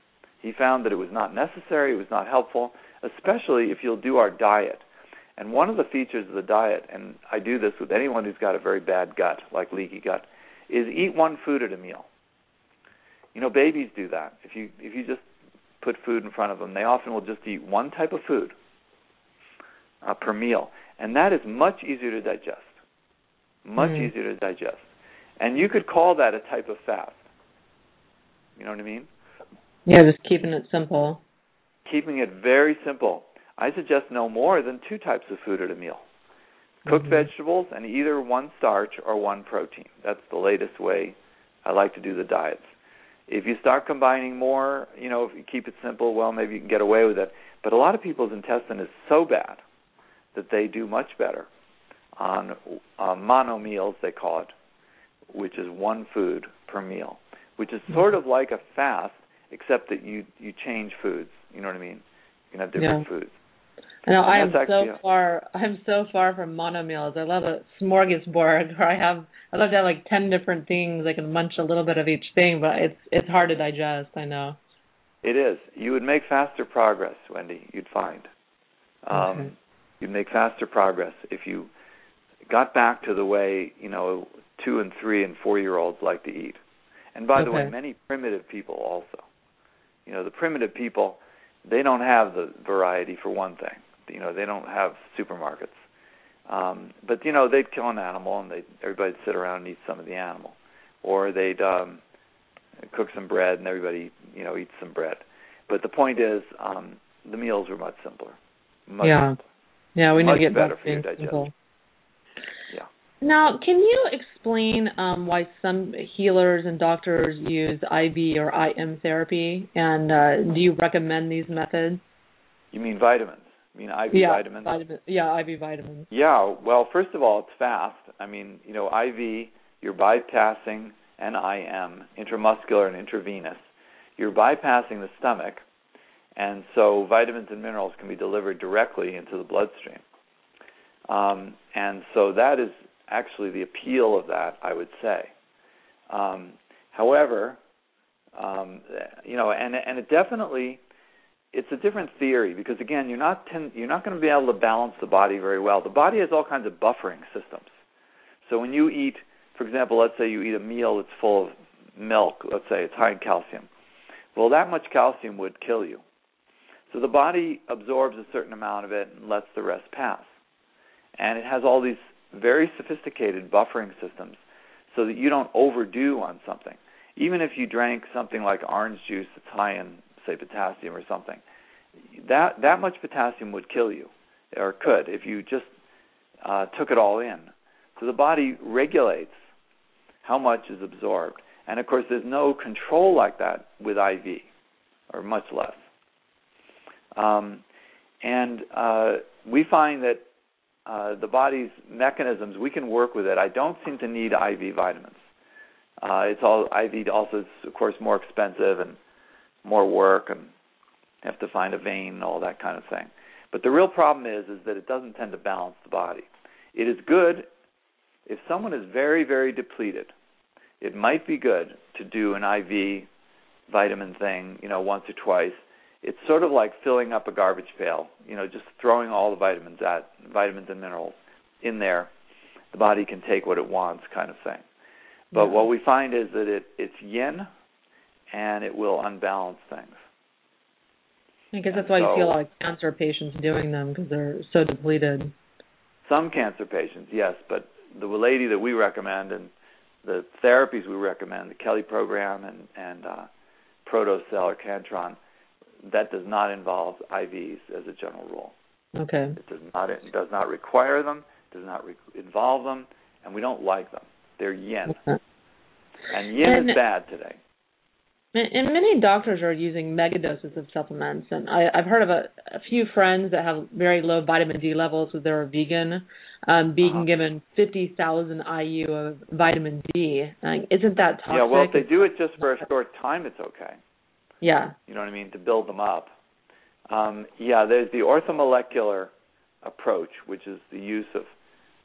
He found that it was not necessary, it was not helpful, especially if you'll do our diet. And one of the features of the diet, and I do this with anyone who's got a very bad gut, like leaky gut, is eat one food at a meal. You know, babies do that. If you if you just put food in front of them, they often will just eat one type of food uh, per meal, and that is much easier to digest. Much Mm. easier to digest, and you could call that a type of fast. You know what I mean? Yeah, just keeping it simple. Keeping it very simple. I suggest no more than two types of food at a meal. Cooked Mhm. vegetables and either one starch or one protein. That's the latest way I like to do the diets. If you start combining more, you know, if you keep it simple, well, maybe you can get away with it. But a lot of people's intestine is so bad that they do much better on uh, mono meals, they call it, which is one food per meal, which is sort of like a fast, except that you you change foods. You know what I mean? You can have different Yeah. foods. I know I am so far. I'm so far from mono meals. I love a smorgasbord where I have. I love to have like ten different things. I can munch a little bit of each thing, but it's it's hard to digest. I know. It is. You would make faster progress, Wendy. You'd find. Um, Okay. You'd make faster progress if you got back to the way you know two and three and four year olds like to eat. And by the way, many primitive people also. You know, the primitive people, they don't have the variety for one thing. You know, they don't have supermarkets. Um, but you know, they'd kill an animal and they everybody'd sit around and eat some of the animal, or they'd um, cook some bread and everybody you know eats some bread. But the point is, um, the meals were much simpler. Much Yeah. simpler. Yeah, we need to get better for your digestion. simple. Yeah. Now, can you explain um, why some healers and doctors use IV or IM therapy, and uh, do you recommend these methods? You mean vitamins? Mean IV yeah, vitamins? vitamin- yeah, IV vitamins. Yeah, well, first of all, it's fast. I mean, you know, IV, you're bypassing and IM, intramuscular and intravenous. You're bypassing the stomach, and so vitamins and minerals can be delivered directly into the bloodstream. Um, and so that is actually the appeal of that, I would say. Um, however, um, you know, and and it definitely it's a different theory because again, you're not ten, you're not going to be able to balance the body very well. The body has all kinds of buffering systems. So when you eat, for example, let's say you eat a meal that's full of milk, let's say it's high in calcium. Well, that much calcium would kill you. So the body absorbs a certain amount of it and lets the rest pass. And it has all these very sophisticated buffering systems so that you don't overdo on something. Even if you drank something like orange juice that's high in say potassium or something, that that much potassium would kill you, or could if you just uh, took it all in. So the body regulates how much is absorbed, and of course there's no control like that with IV, or much less. Um, and uh, we find that uh, the body's mechanisms, we can work with it. I don't seem to need IV vitamins. Uh, it's all IV. Also, is of course more expensive and more work, and have to find a vein and all that kind of thing. But the real problem is is that it doesn't tend to balance the body. It is good if someone is very very depleted. It might be good to do an IV vitamin thing, you know, once or twice. It's sort of like filling up a garbage pail, you know, just throwing all the vitamins at vitamins and minerals in there. The body can take what it wants, kind of thing. But Yeah. what we find is that it it's yin, and it will unbalance things. I guess that's why you see a lot of cancer patients doing them because they're so depleted. Some cancer patients, yes, but the lady that we recommend and the therapies we recommend, the Kelley program and and uh, Protocell or Cantron, that does not involve IVs as a general rule. Okay. It does not it does not require them, does not re- involve them, and we don't like them. They're yin, Okay. and yin And- is bad today. And, many doctors are using megadoses of supplements, and I, I've heard of a, a few friends that have very low vitamin D levels because they're vegan, um, being Uh-huh. given 50,000 IU of vitamin D. Like, isn't that toxic? Yeah, well, if they do it just for a short time, it's okay. Yeah. You know what I mean? To build them up. Um, yeah, there's the orthomolecular approach, which is the use of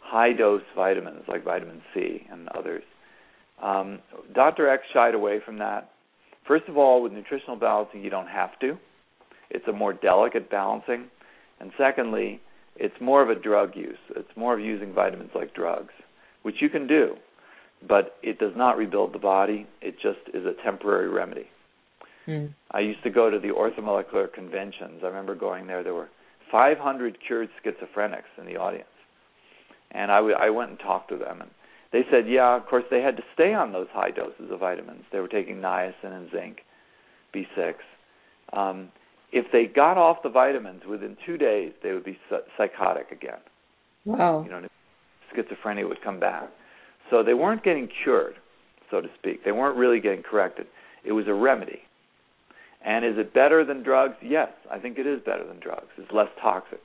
high dose vitamins like vitamin C and others. Um, Dr. Eck shied away from that. First of all, with nutritional balancing, you don't have to. It's a more delicate balancing. And secondly, it's more of a drug use. It's more of using vitamins like drugs, which you can do, but it does not rebuild the body. It just is a temporary remedy. Hmm. I used to go to the orthomolecular conventions. I remember going there. There were 500 cured schizophrenics in the audience, and I, w- I went and talked to them, and they said, yeah, of course they had to stay on those high doses of vitamins. They were taking niacin and zinc, B6. Um, if they got off the vitamins within two days, they would be psychotic again. Wow. You know, schizophrenia would come back. So they weren't getting cured, so to speak. They weren't really getting corrected. It was a remedy. And is it better than drugs? Yes, I think it is better than drugs. It's less toxic.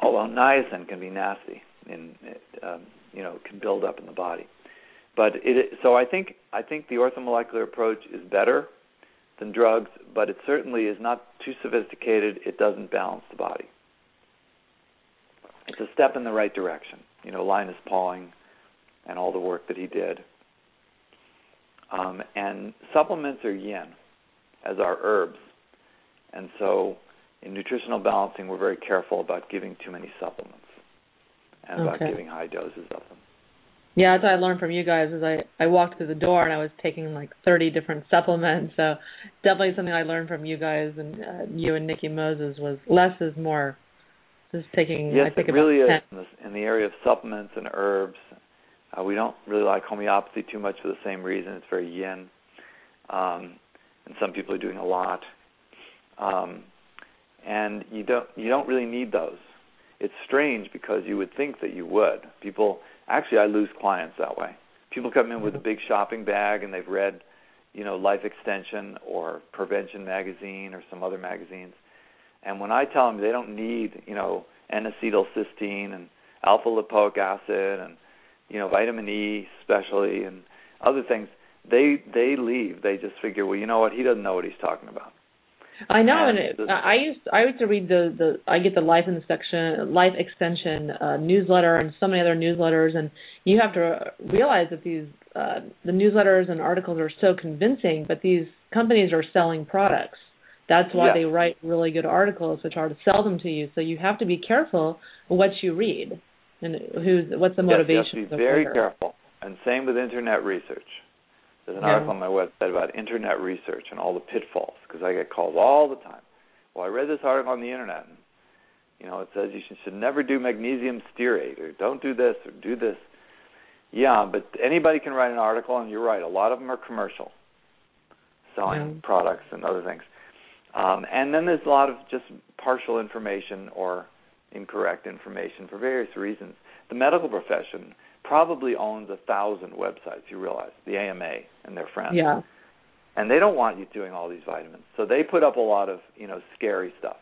Although niacin can be nasty, and um, you know, can build up in the body. But it so I think I think the orthomolecular approach is better than drugs, but it certainly is not too sophisticated. It doesn't balance the body. It's a step in the right direction. You know, Linus Pauling and all the work that he did. Um, and supplements are yin, as are herbs. And so in nutritional balancing, we're very careful about giving too many supplements. And okay. about giving high doses of them. Yeah, that's what I learned from you guys. Is I I walked through the door and I was taking like 30 different supplements. So definitely something I learned from you guys and uh, you and Nikki Moses was less is more. Just taking. Yes, I think it really about is in, this, in the area of supplements and herbs. Uh, we don't really like homeopathy too much for the same reason. It's very yin, um, and some people are doing a lot. Um, and you don't you don't really need those. It's strange because you would think that you would. People actually I lose clients that way. People come in with a mm-hmm. big shopping bag and they've read, you know, Life Extension or Prevention magazine or some other magazines. And when I tell them they don't need, you know, N-acetylcysteine and alpha lipoic acid and you know vitamin E especially and other things, they they leave. They just figure, well, you know what? He doesn't know what he's talking about. I know, and, And it, I used I used to read the the I get the life in the section life extension uh, newsletter and so many other newsletters, and you have to realize that these uh, the newsletters and articles are so convincing, but these companies are selling products. That's why Yes. they write really good articles to try to sell them to you. So you have to be careful what you read and who's what's the Yes, motivation. you have to be very careful. And same with internet research. There's an Yeah. article on my website about internet research and all the pitfalls because I get calls all the time. Well, I read this article on the internet, and you know it says you should, should never do magnesium stearate or don't do this or do this. Yeah, but anybody can write an article, and you're right. A lot of them are commercial, selling Yeah. products and other things. Um, and then there's a lot of just partial information or incorrect information for various reasons. The medical profession probably owns a thousand websites. You realize the AMA and their friends, Yeah. and they don't want you doing all these vitamins, so they put up a lot of you know scary stuff,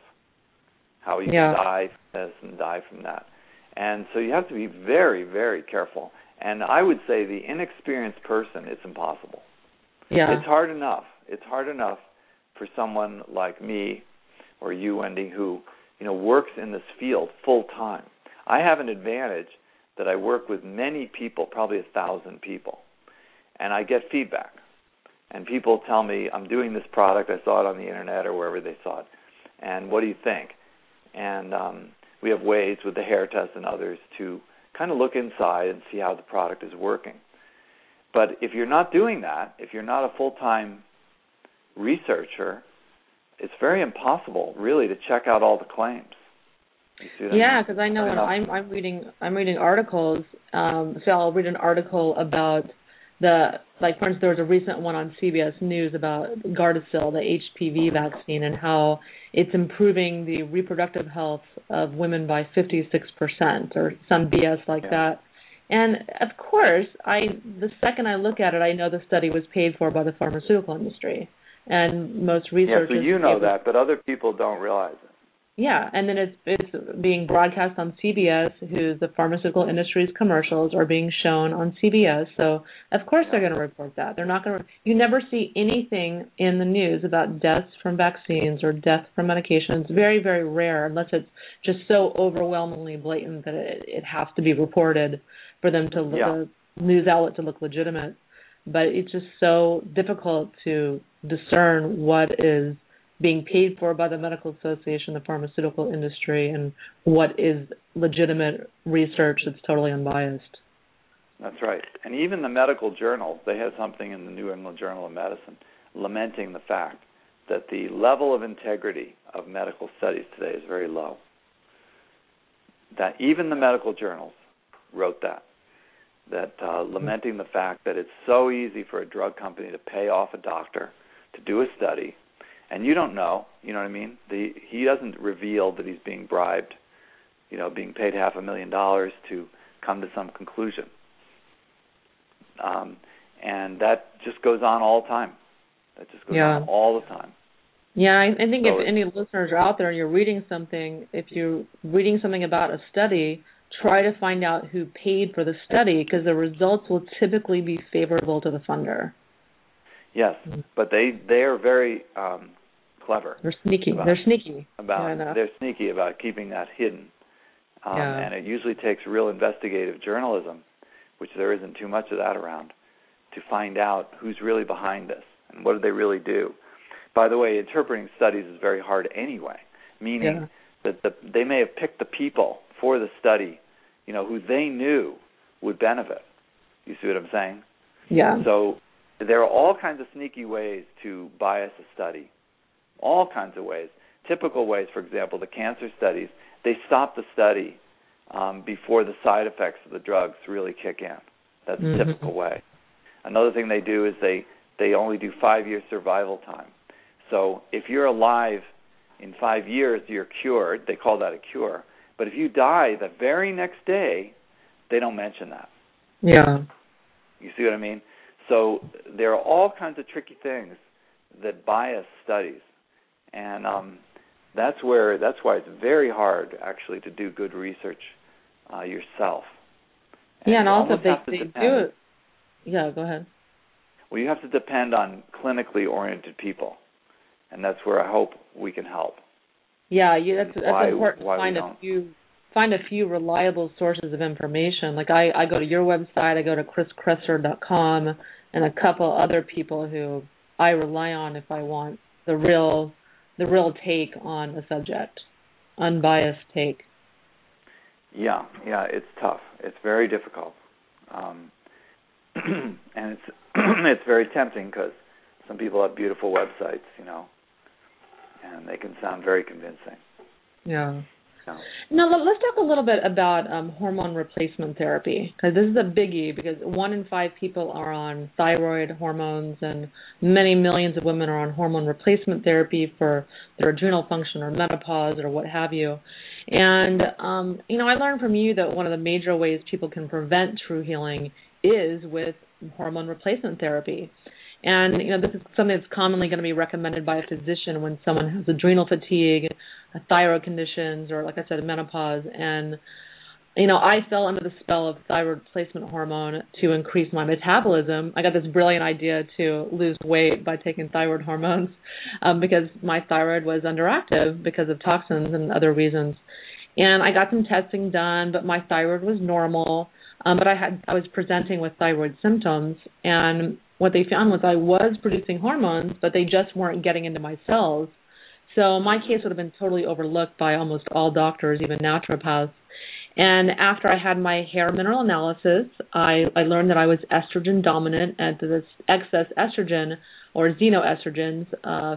how you Yeah. can die from this and die from that, and so you have to be very very careful. And I would say the inexperienced person, it's impossible. Yeah. It's hard enough. It's hard enough for someone like me or you, Wendy, who you know works in this field full time. I have an advantage that I work with many people, probably a thousand people, and I get feedback. And people tell me, "I'm doing this product. I saw it on the internet or wherever they saw it, and what do you think?" And um, we have ways with the hair test and others to kind of look inside and see how the product is working. But if you're not doing that, if you're not a full-time researcher, it's very impossible, really, to check out all the claims. You see what I Yeah, because I know when. I'm I'm reading I'm reading articles. Um, so I'll read an article about the like for instance there was a recent one on CBS News about Gardasil, the HPV vaccine, and how it's improving the reproductive health of women by 56% or some BS like Yeah. that. And of course, I the second I look at it, I know the study was paid for by the pharmaceutical industry, and most Yeah, researchers. so you know that, but other people don't realize it. Yeah, and then it's it's being broadcast on CBS, who's the pharmaceutical industry's commercials are being shown on CBS. So of course they're going to report that. They're not going to. You never see anything in the news about deaths from vaccines or death from medications. Very very rare, unless it's just so overwhelmingly blatant that it, it has to be reported for them to Yeah. the news outlet to look legitimate. But it's just so difficult to discern what is being paid for by the medical association, the pharmaceutical industry, and what is legitimate research that's totally unbiased. That's right. And even the medical journals, they had something in the New England Journal of Medicine lamenting the fact that the level of integrity of medical studies today is very low. That even the medical journals wrote that. That uh, lamenting the fact that it's so easy for a drug company to pay off a doctor to do a study, and you don't know, you know what I mean? The he doesn't reveal that he's being bribed, you know, being paid half a million dollars to come to some conclusion um, and that just goes on all the time. That just goes Yeah. on all the time. Yeah, I, I think So if any listeners are out there and you're reading something, if you're reading something about a study, try to find out who paid for the study because the results will typically be favorable to the funder. Yes, but they they are very um, clever They're sneaky. About- They're sneaky. about. Yeah, they're sneaky about keeping that hidden, um, Yeah. and it usually takes real investigative journalism, which there isn't too much of that around, to find out who's really behind this and what do they really do. By the way, interpreting studies is very hard anyway, meaning Yeah. that the, they may have picked the people for the study you know, who they knew would benefit. You see what I'm saying? Yeah. So there are all kinds of sneaky ways to bias a study. All kinds of ways. Typical ways, for example, the cancer studies, they stop the study um, before the side effects of the drugs really kick in. That's mm-hmm. a typical way. Another thing they do is they they only do five year survival time. So if you're alive in five years, you're cured. They call that a cure. But if you die the very next day, they don't mention that. Yeah. You see what I mean? So there are all kinds of tricky things that bias studies, and um, that's where that's why it's very hard actually to do good research uh, yourself. And yeah, and also they, they depend. do it. Yeah, go ahead. Well, you have to depend on clinically oriented people, and that's where I hope we can help. Yeah, you, that's that's why, important why find a few find a few reliable sources of information. Like I, I go to your website, I go to chriskresser.com, and a couple other people who I rely on if I want the real the real take on a subject, unbiased take. Yeah, yeah, it's tough. It's very difficult, um, and it's it's very tempting because some people have beautiful websites, you know, and they can sound very convincing. Yeah. So. Now let's talk a little bit about um, hormone replacement therapy because this is a biggie. Because one in five people are on thyroid hormones, and many millions of women are on hormone replacement therapy for their adrenal function or menopause or what have you. And um, you know, I learned from you that one of the major ways people can prevent true healing is with hormone replacement therapy. And you know, this is something that's commonly going to be recommended by a physician when someone has adrenal fatigue thyroid conditions or like I said menopause and you know I fell under the spell of thyroid replacement hormone to increase my metabolism. I got this brilliant idea to lose weight by taking thyroid hormones um, because my thyroid was underactive because of toxins and other reasons. And I got some testing done, but my thyroid was normal. Um, but I had I was presenting with thyroid symptoms, and what they found was I was producing hormones, but they just weren't getting into my cells. So my case would have been totally overlooked by almost all doctors, even naturopaths. And after I had my hair mineral analysis, I, I learned that I was estrogen dominant, and this excess estrogen or xenoestrogens, uh,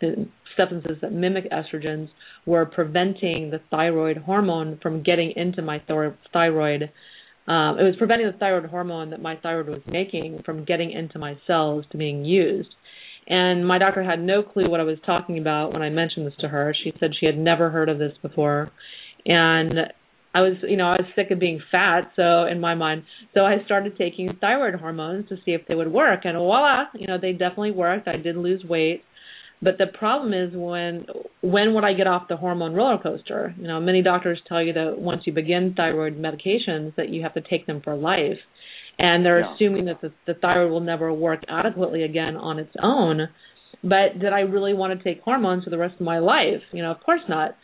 the substances that mimic estrogens, were preventing the thyroid hormone from getting into my thyroid. Um, it was preventing the thyroid hormone that my thyroid was making from getting into my cells to being used. And my doctor had no clue what I was talking about when I mentioned this to her. She said she had never heard of this before. And I was, you know, I was sick of being fat, so in my mind, so I started taking thyroid hormones to see if they would work, and voila, you know, they definitely worked. I did lose weight, but the problem is when when would I get off the hormone roller coaster? You know, many doctors tell you that once you begin thyroid medications, that you have to take them for life and they're yeah. assuming that the, the thyroid will never work adequately again on its own. But did I really want to take hormones for the rest of my life? You know, of course not.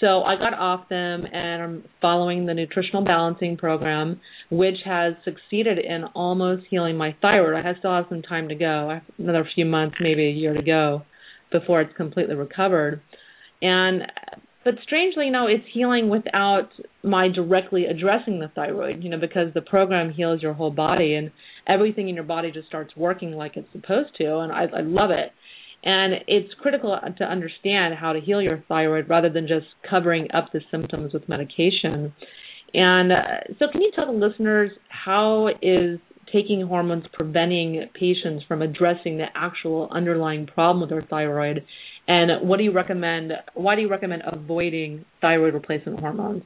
So I got off them and I'm following the nutritional balancing program, which has succeeded in almost healing my thyroid. I still have some time to go, I have another few months, maybe a year to go before it's completely recovered. And but strangely, know, it's healing without my directly addressing the thyroid, you know, because the program heals your whole body and everything in your body just starts working like it's supposed to. And I, I love it. And it's critical to understand how to heal your thyroid rather than just covering up the symptoms with medication. And uh, so, can you tell the listeners how is taking hormones preventing patients from addressing the actual underlying problem with their thyroid and what do you recommend? Why do you recommend avoiding thyroid replacement hormones?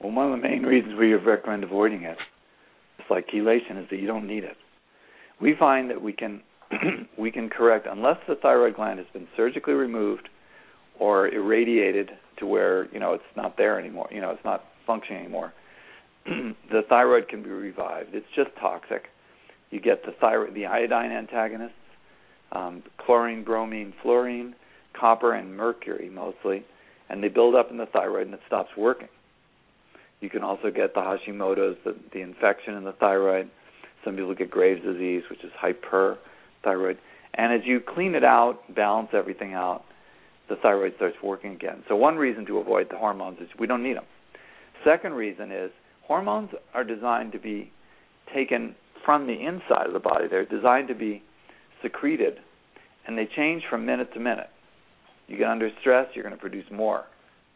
Well, one of the main reasons we recommend avoiding it, it's like chelation, is that you don't need it. We find that we can we can correct unless the thyroid gland has been surgically removed or irradiated to where you know it's not there anymore. You know, it's not functioning anymore. the thyroid can be revived. It's just toxic. You get the thyroid, the iodine antagonists um, chlorine, bromine, fluorine, copper, and mercury mostly, and they build up in the thyroid and it stops working. You can also get the Hashimoto's, the, the infection in the thyroid. Some people get Graves' disease, which is hyperthyroid. And as you clean it out, balance everything out, the thyroid starts working again. So one reason to avoid the hormones is we don't need them. Second reason is hormones are designed to be taken from the inside of the body. They're designed to be secreted, and they change from minute to minute. You get under stress, you're going to produce more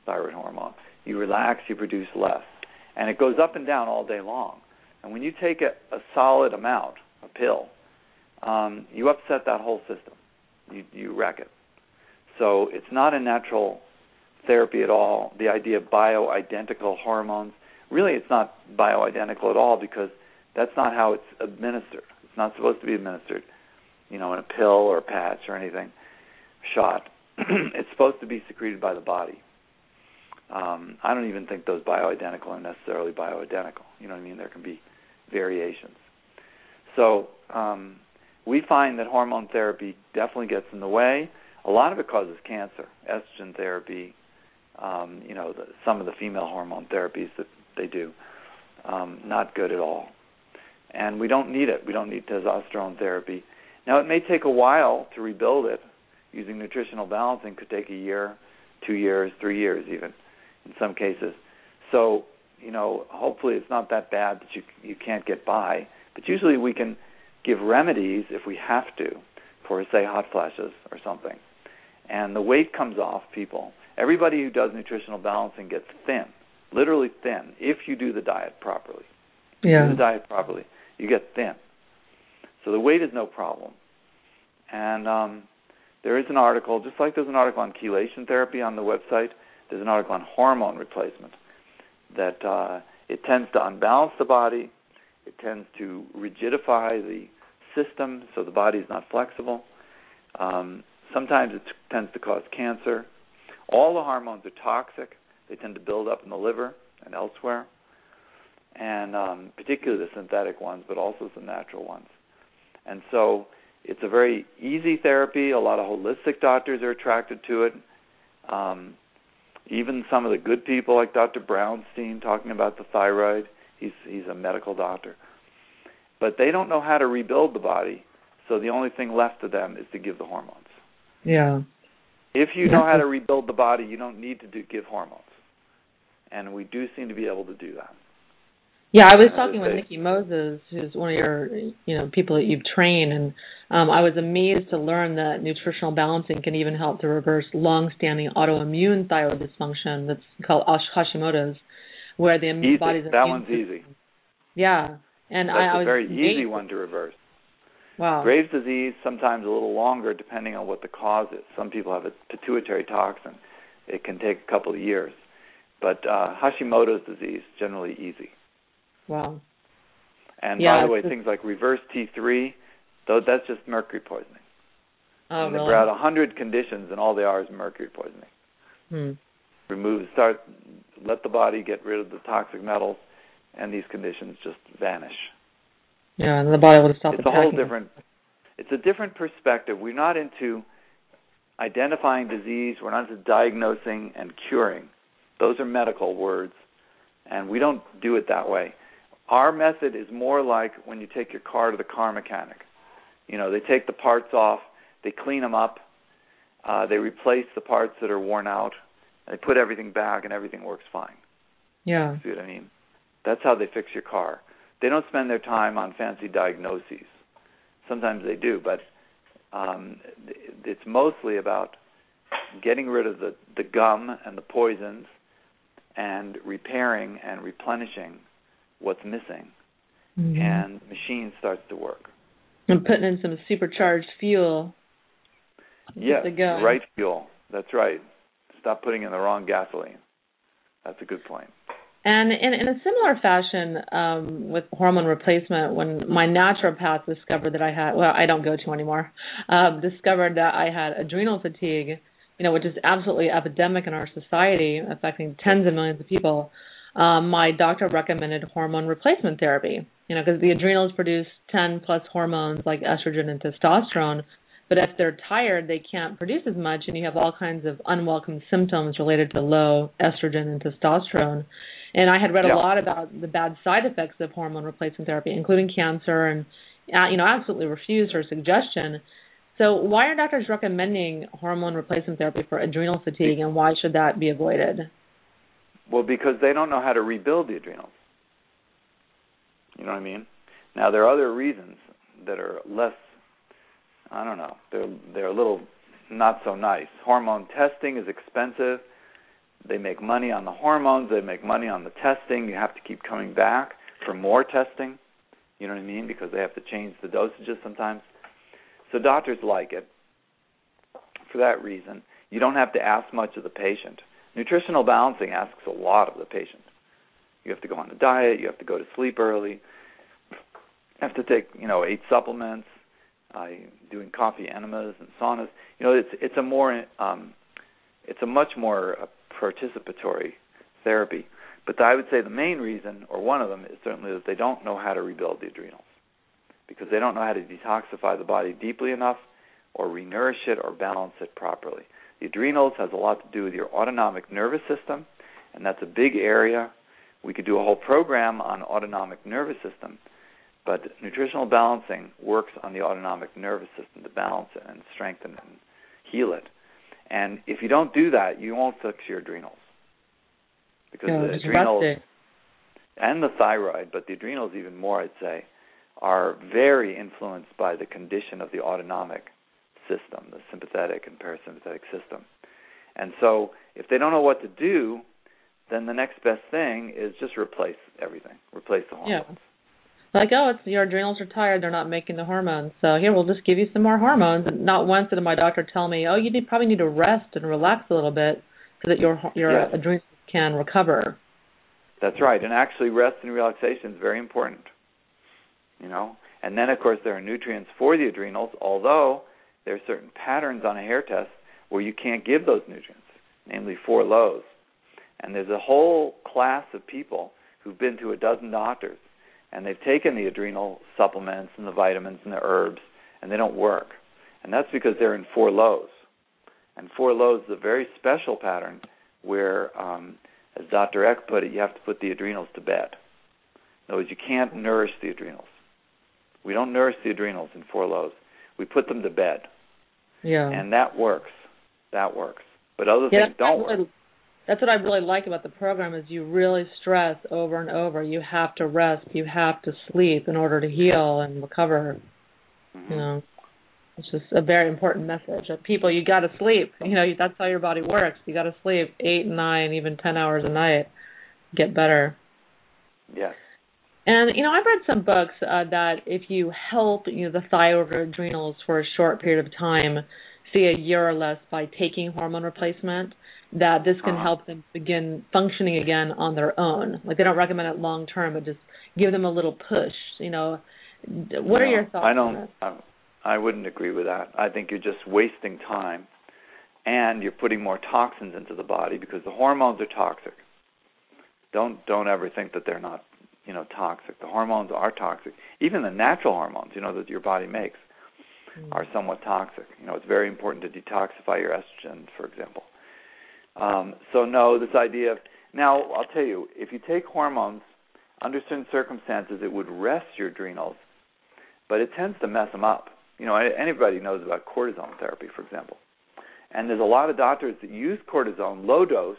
thyroid hormone. You relax, you produce less. And it goes up and down all day long. And when you take a, a solid amount, a pill, um, you upset that whole system. You, you wreck it. So it's not a natural therapy at all. The idea of bioidentical hormones, really, it's not bioidentical at all because that's not how it's administered. It's not supposed to be administered, you know, in a pill or a patch or anything, shot. it's supposed to be secreted by the body. Um, I don't even think those bioidentical are necessarily bioidentical. You know what I mean? There can be variations. So um, we find that hormone therapy definitely gets in the way. A lot of it causes cancer. Estrogen therapy, um, you know, the, some of the female hormone therapies that they do, um, not good at all. And we don't need it. We don't need testosterone therapy. Now, it may take a while to rebuild it. Using nutritional balancing could take a year, two years, three years, even in some cases. So, you know, hopefully it's not that bad that you you can't get by. But usually we can give remedies if we have to for say hot flashes or something. And the weight comes off people. Everybody who does nutritional balancing gets thin, literally thin, if you do the diet properly. Yeah. Do the diet properly, you get thin. So the weight is no problem. And um, there is an article, just like there's an article on chelation therapy on the website, there's an article on hormone replacement that uh, it tends to unbalance the body, it tends to rigidify the system so the body is not flexible. Um, sometimes it tends to cause cancer. All the hormones are toxic. They tend to build up in the liver and elsewhere, and um, particularly the synthetic ones, but also the natural ones. And so it's a very easy therapy. A lot of holistic doctors are attracted to it. Um, even some of the good people like Dr. Brownstein talking about the thyroid. He's he's a medical doctor. But they don't know how to rebuild the body, so the only thing left to them is to give the hormones. Yeah. If you know how to rebuild the body, you don't need to do, give hormones. And we do seem to be able to do that. Yeah, I was talking with Nikki Moses, who's one of your, you know, people that you've trained, and um, I was amazed to learn that nutritional balancing can even help to reverse long-standing autoimmune thyroid dysfunction that's called Hashimoto's, where the easy. body's that one's easy. Yeah, and that's I, I a was a very amazed. easy one to reverse. Wow. Graves' disease sometimes a little longer depending on what the cause is. Some people have a pituitary toxin. It can take a couple of years. But uh, Hashimoto's disease generally easy. Wow. And Yeah, by the way, things like reverse T3, though that's just mercury poisoning. Oh, and really? There are about 100 conditions, and all they are is mercury poisoning. Hmm. Remove, start, let the body get rid of the toxic metals, and these conditions just vanish. Yeah, and the body will stop it's a whole different. It's a different perspective. We're not into identifying disease. We're not into diagnosing and curing. Those are medical words, and we don't do it that way. Our method is more like when you take your car to the car mechanic. You know, they take the parts off, they clean them up, uh, they replace the parts that are worn out, they put everything back, and everything works fine. Yeah. See what I mean? That's how they fix your car. They don't spend their time on fancy diagnoses. Sometimes they do, but um, it's mostly about getting rid of the, the gum and the poisons and repairing and replenishing what's missing, Mhm. and the machine starts to work. and putting in some supercharged fuel. Yes, right fuel. That's right. Stop putting in the wrong gasoline. That's a good point. And in, in a similar fashion, um, with hormone replacement, when my naturopath discovered that I had, well, I don't go to anymore, um, discovered that I had adrenal fatigue, you know, which is absolutely epidemic in our society, affecting tens of millions of people. Um, my doctor recommended hormone replacement therapy, you know, because the adrenals produce 10 plus hormones like estrogen and testosterone. But if they're tired, they can't produce as much, and you have all kinds of unwelcome symptoms related to low estrogen and testosterone. And I had read Yeah. a lot about the bad side effects of hormone replacement therapy, including cancer, and uh, you know, absolutely refused her suggestion. So, why are doctors recommending hormone replacement therapy for adrenal fatigue, and why should that be avoided? Well, because they don't know how to rebuild the adrenals. You know what I mean? Now there are other reasons that are less. I don't know. They're they're a little not so nice. Hormone testing is expensive. They make money on the hormones. They make money on the testing. You have to keep coming back for more testing. You know what I mean? Because they have to change the dosages sometimes. So doctors like it for that reason. You don't have to ask much of the patient. Nutritional balancing asks a lot of the patient. You have to go on a diet. You have to go to sleep early. You have to take, you know, eight supplements. Uh, doing coffee enemas and saunas. You know, it's it's a more um, it's a much more uh, participatory therapy. But I would say the main reason, or one of them, is certainly that they don't know how to rebuild the adrenals because they don't know how to detoxify the body deeply enough or renourish it or balance it properly. The adrenals has a lot to do with your autonomic nervous system, and that's a big area. We could do a whole program on autonomic nervous system, but nutritional balancing works on the autonomic nervous system to balance it and strengthen it and heal it. And if you don't do that, you won't fix your adrenals. Because yeah, the adrenals and the thyroid, but the adrenals even more, I'd say, are very influenced by the condition of the autonomic system, the sympathetic and parasympathetic system. And so, if they don't know what to do, then the next best thing is just replace everything, replace the hormones. Yeah. Like, oh, it's your adrenals are tired; they're not making the hormones. So here, we'll just give you some more hormones. And not once did my doctor tell me, oh, you need, probably need to rest and relax a little bit so that your your yes. adrenals can recover. That's right, and actually, rest and relaxation is very important. You know, and then of course there are nutrients for the adrenals, although there are certain patterns on a hair test where you can't give those nutrients, namely four lows. And there's a whole class of people who've been to a dozen doctors and they've taken the adrenal supplements and the vitamins and the herbs and they don't work. And that's because they're in four lows. And four lows is a very special pattern where, um, as Dr. Eck put it, you have to put the adrenals to bed. In other words, you can't nourish the adrenals. We don't nourish the adrenals in four lows. We put them to bed. Yeah. And that works. That works. But other yeah, things don't work. That's what I really like about the program is you really stress over and over. You have to rest. You have to sleep in order to heal and recover. Mm-hmm. You know, it's just a very important message. That people, you got to sleep. You know, that's how your body works. You got to sleep eight, nine, even ten hours a night. Get better. Yes. And you know, I've read some books uh, that if you help you know the thyroid or adrenals for a short period of time, say a year or less, by taking hormone replacement, that this can uh-huh. help them begin functioning again on their own. Like they don't recommend it long term, but just give them a little push. You know, what no, are your thoughts? I don't. on I, I wouldn't agree with that. I think you're just wasting time, and you're putting more toxins into the body because the hormones are toxic. Don't don't ever think that they're not, you know, toxic. The hormones are toxic. Even the natural hormones, you know, that your body makes, mm. are somewhat toxic. You know, it's very important to detoxify your estrogens, for example. Um, so no, this idea of now I'll tell you, if you take hormones under certain circumstances, it would rest your adrenals, but it tends to mess them up. You know, anybody knows about cortisone therapy, for example, and there's a lot of doctors that use cortisone, low dose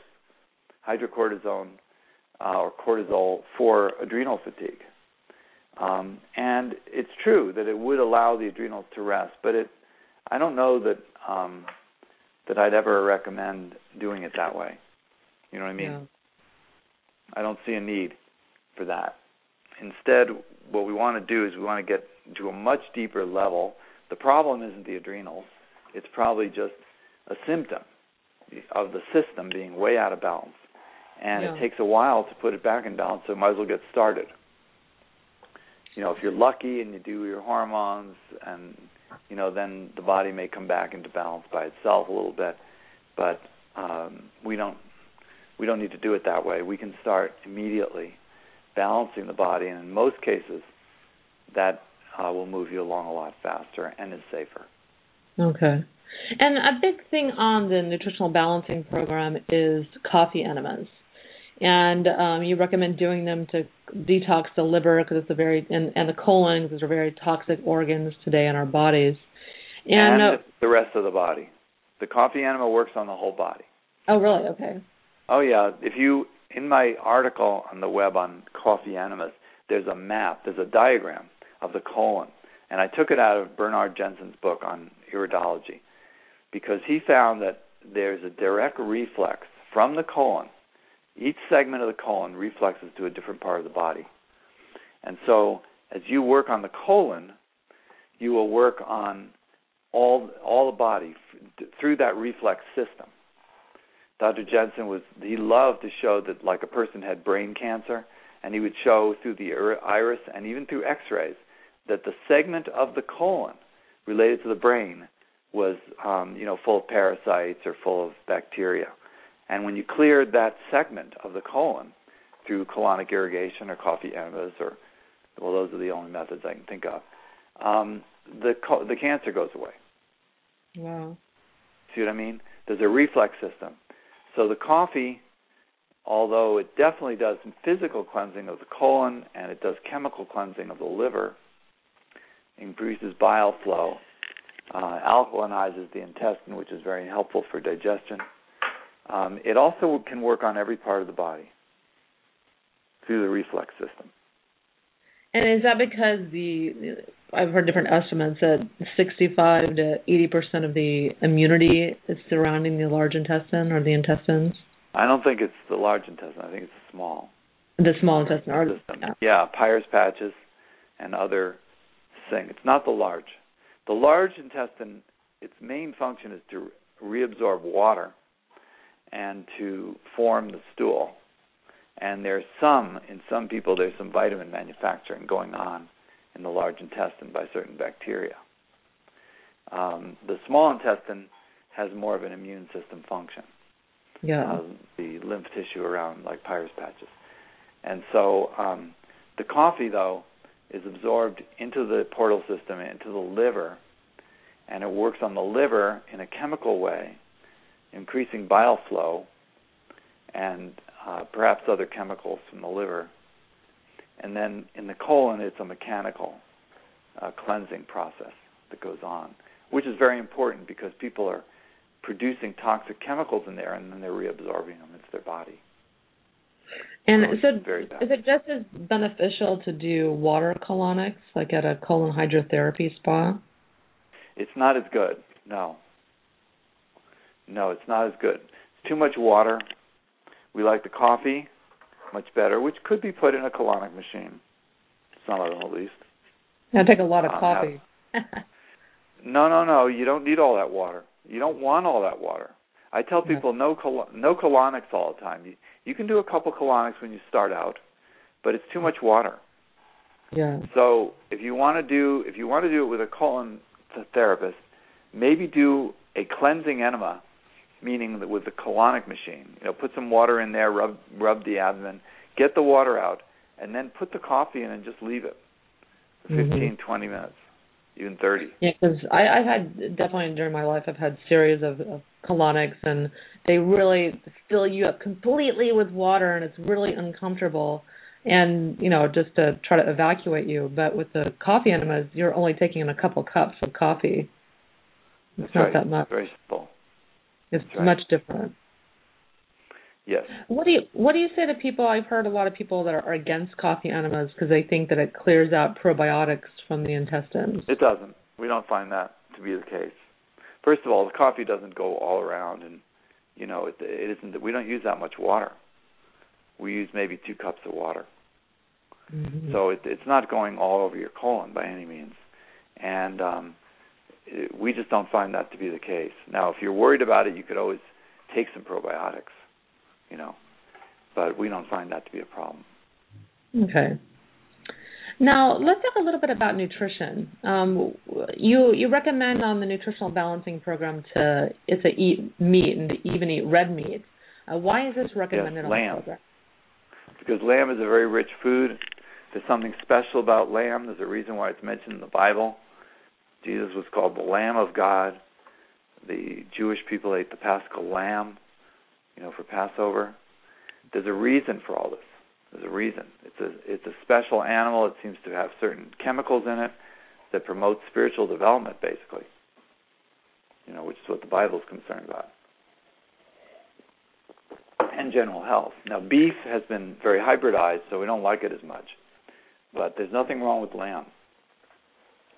hydrocortisone uh, or cortisol for adrenal fatigue. Um, and it's true that it would allow the adrenals to rest, but it, I don't know that um, that I'd ever recommend doing it that way. You know what I mean? Yeah. I don't see a need for that. Instead, what we want to do is we want to get to a much deeper level. The problem isn't the adrenals, it's probably just a symptom of the system being way out of balance. And yeah. it takes a while to put it back in balance, so might as well get started. You know, if you're lucky and you do your hormones and you know, then the body may come back into balance by itself a little bit. But um, we don't we don't need to do it that way. We can start immediately balancing the body, and in most cases, that uh, will move you along a lot faster and is safer. Okay. And a big thing on the nutritional balancing program is coffee enemas. And um, you recommend doing them to detox the liver because it's a very and, and the colon because they're very toxic organs today in our bodies. And, and uh, the rest of the body. The coffee enema works on the whole body. Oh, really? Okay. Oh yeah. If you in my article on the web on coffee enemas, there's a map, there's a diagram of the colon, and I took it out of Bernard Jensen's book on iridology, because he found that there's a direct reflex from the colon. Each segment of the colon reflexes to a different part of the body, and so as you work on the colon, you will work on all all the body through that reflex system. Dr. Jensen was he loved to show that like a person had brain cancer, and he would show through the iris and even through X-rays that the segment of the colon related to the brain was um, you know full of parasites or full of bacteria, and when you cleared that segment of the colon through colonic irrigation or coffee enemas or well those are the only methods I can think of, um, the the cancer goes away. Wow. See what I mean? There's a reflex system. So the coffee, although it definitely does some physical cleansing of the colon and it does chemical cleansing of the liver, increases bile flow, uh, alkalinizes the intestine, which is very helpful for digestion. Um, it also can work on every part of the body through the reflex system. And is that because the I've heard different estimates that 65 to 80 percent of the immunity is surrounding the large intestine or the intestines? I don't think it's the large intestine. I think it's the small. The small intestine. Or, yeah. yeah, Peyer's patches and other things. It's not the large. The large intestine, its main function is to reabsorb water and to form the stool and there's some in some people there's some vitamin manufacturing going on in the large intestine by certain bacteria. Um, the small intestine has more of an immune system function. Yeah. Uh, the lymph tissue around like Peyer's patches, and so um, the coffee though is absorbed into the portal system into the liver, and it works on the liver in a chemical way, increasing bile flow and uh, perhaps other chemicals from the liver. And then in the colon, it's a mechanical uh, cleansing process that goes on, which is very important because people are producing toxic chemicals in there and then they're reabsorbing them into their body. And so, so is it just as beneficial to do water colonics, like at a colon hydrotherapy spa? It's not as good. No. No, it's not as good. It's too much water. We like the coffee much better, which could be put in a colonic machine. Some of them, at least. I take a lot of um, coffee. no, no, no. You don't need all that water. You don't want all that water. I tell people no col- no colonics all the time. You, you can do a couple colonics when you start out, but it's too much water. Yeah. So if you want to do if you want to do it with a colon therapist, maybe do a cleansing enema meaning that with the colonic machine. You know, put some water in there, rub rub the abdomen, get the water out, and then put the coffee in and just leave it for mm-hmm. 20 minutes, even 30. Yeah, because I've had definitely during my life I've had series of, of colonics and they really fill you up completely with water and it's really uncomfortable and you know just to try to evacuate you but with the coffee enemas you're only taking in a couple cups of coffee it's That's not right. that much very simple it's right. much different. Yes. What do you What do you say to people? I've heard a lot of people that are against coffee enemas because they think that it clears out probiotics from the intestines. It doesn't. We don't find that to be the case. First of all, the coffee doesn't go all around, and you know it, it isn't. We don't use that much water. We use maybe two cups of water. Mm-hmm. So it, it's not going all over your colon by any means, and um, we just don't find that to be the case. Now, if you're worried about it, you could always take some probiotics, you know, but we don't find that to be a problem. Okay. Now let's talk a little bit about nutrition. Um, you you recommend on the nutritional balancing program to it's to eat meat and to even eat red meat. Uh, why is this recommended yes, on lamb. the program? Because lamb is a very rich food. There's something special about lamb. There's a reason why it's mentioned in the Bible. Jesus was called the Lamb of God. The Jewish people ate the Paschal lamb, you know, for Passover. There's a reason for all this. There's a reason. It's a it's a special animal. It seems to have certain chemicals in it that promote spiritual development, basically. You know, which is what the Bible is concerned about. and general health. Now, beef has been very hybridized, so we don't like it as much. But there's nothing wrong with lamb.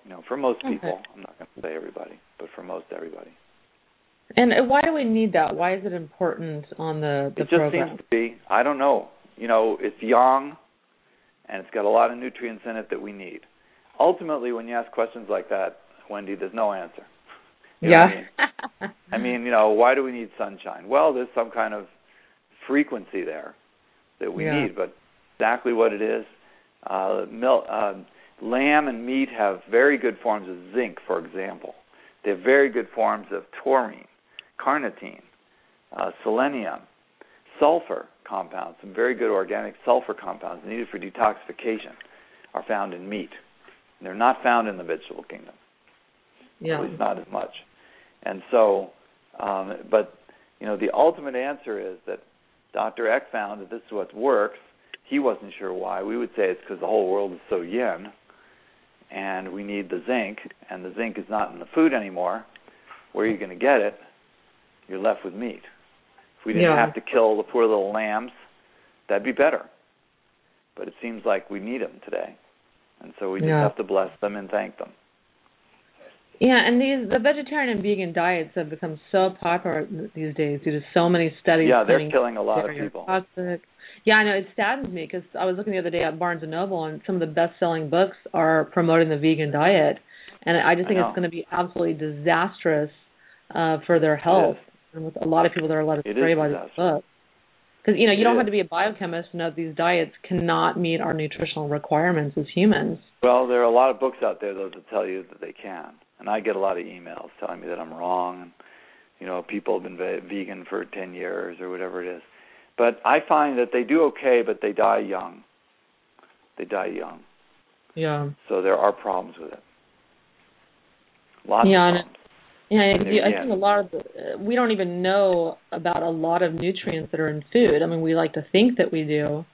You know, for most people, Okay. I'm not going to say everybody, but for most everybody. And uh, why do we need that? Why is it important on the the it just program? seems to be. I don't know. You know, it's young, and it's got a lot of nutrients in it that we need. Ultimately, when you ask questions like that, Wendy, there's no answer. You yeah. I mean? I mean, you know, why do we need sunshine? Well, there's some kind of frequency there that we Yeah. need, but exactly what it is. Uh, milk, uh, lamb and meat have very good forms of zinc, for example. They have very good forms of taurine, carnitine, uh, selenium, sulfur compounds. Some very good organic sulfur compounds needed for detoxification are found in meat. They're not found in the vegetable kingdom yeah. at least not as much. And so, um, but you know, the ultimate answer is that Dr. Eck found that this is what works. He wasn't sure why. We would say it's because the whole world is so yin, and we need the zinc, and the zinc is not in the food anymore. Where are you going to get it? You're left with meat. If we didn't Yeah. have to kill the poor little lambs, that'd be better. But it seems like we need them today, and so we just have to bless them and thank them. Yeah, and these the vegetarian and vegan diets have become so popular these days due to so many studies. Yeah, they're killing a lot of people. Toxic. Yeah, I know it saddens me because I was looking the other day at Barnes and Noble, and some of the best-selling books are promoting the vegan diet, and I just think know. it's going to be absolutely disastrous uh, for their health. And with a lot of people that are led astray by this book. Because you know you It don't is. have to be a biochemist to know that these diets cannot meet our nutritional requirements as humans. Well, there are a lot of books out there though that tell you that they can, and I get a lot of emails telling me that I'm wrong, and you know people have been ve- vegan for ten years or whatever it is. But I find that they do okay, but they die young. They die young, Yeah. so there are problems with it. Lots Yeah, of and problems. Yeah, you, I think a lot of the, we don't even know about a lot of nutrients that are in food. I mean, we like to think that we do,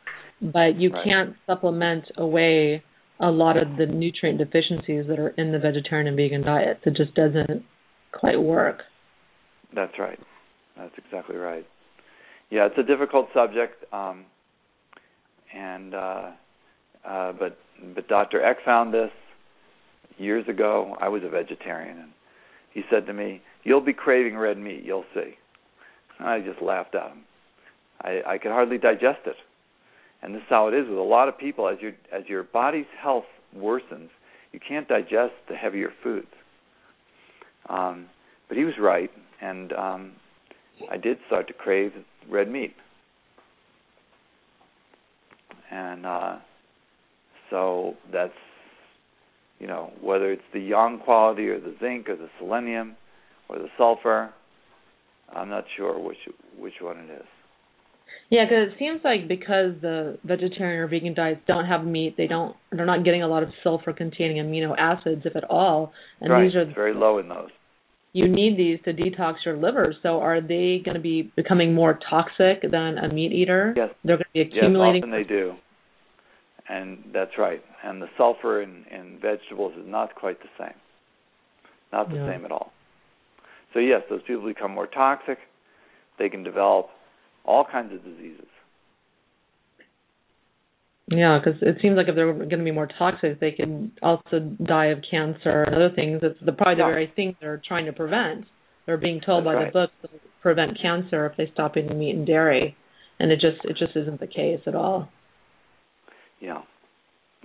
but you Right. can't supplement away a lot of the nutrient deficiencies that are in the vegetarian and vegan diets. It just doesn't quite work. That's right. That's exactly right. Yeah, it's a difficult subject, um, and uh, uh, but but Dr. Eck found this years ago. I was a vegetarian, and he said to me, "You'll be craving red meat. You'll see." And I just laughed at him. I, I could hardly digest it, and this is how it is with a lot of people. As your as your body's health worsens, you can't digest the heavier foods. Um, but he was right, and um, I did start to crave red meat. And uh, so that's, you know, whether it's the yang quality or the zinc or the selenium or the sulfur, I'm not sure which which one it is. Yeah, because it seems like because the vegetarian or vegan diets don't have meat, they don't they're not getting a lot of sulfur-containing amino acids, if at all. And right, these are it's very low in those. You need these to detox your liver. So are they going to be becoming more toxic than a meat eater? Yes. They're going to be accumulating. Yes, often they do. And that's right. And the sulfur in, in vegetables is not quite the same. Not the Yeah. same at all. So yes, those people become more toxic. They can develop all kinds of diseases. Yeah, because it seems like if they're going to be more toxic, they can also die of cancer and other things. It's the probably the very thing they're trying to prevent. They're being told That's by right. the book to prevent cancer if they stop eating meat and dairy, and it just it just isn't the case at all. Yeah.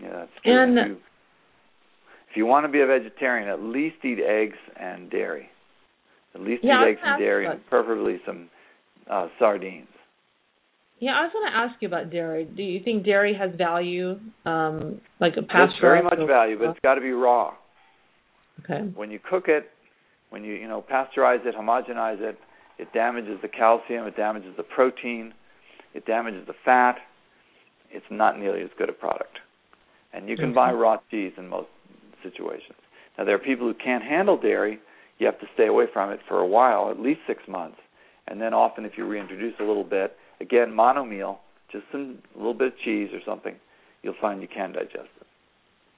Yeah, that's true. And- if, you, if you want to be a vegetarian, at least eat eggs and dairy. At least Yeah, eat eggs and dairy, and preferably some uh, sardines. Yeah, I was going to ask you about dairy. Do you think dairy has value, um, like a There's pasteurized? very much value, but it's got to be raw. Okay. when you cook it, when you you know pasteurize it, homogenize it, it damages the calcium, it damages the protein, it damages the fat. It's not nearly as good a product. And you can Okay. buy raw cheese in most situations. Now there are people who can't handle dairy. You have to stay away from it for a while, at least six months, and then often if you reintroduce a little bit, again monomeal, just some a little bit of cheese or something, you'll find you can digest it.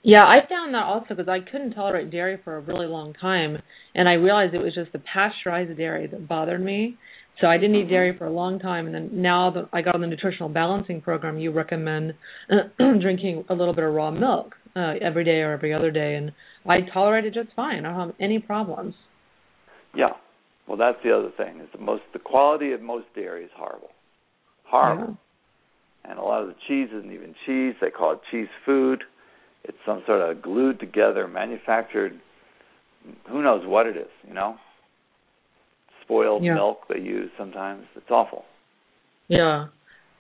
Yeah, I found that also because I couldn't tolerate dairy for a really long time, and I realized it was just the pasteurized dairy that bothered me. So I didn't eat dairy for a long time, and then now that I got on the nutritional balancing program, you recommend drinking a little bit of raw milk uh, every day or every other day, and I tolerate it just fine. I don't have any problems. Yeah, well, that's the other thing. Is the most the quality of most dairy is horrible, horrible, yeah. and a lot of the cheese isn't even cheese. They call it cheese food. It's some sort of glued together, manufactured. Who knows what it is? You know spoiled yeah. milk they use sometimes. It's awful. Yeah.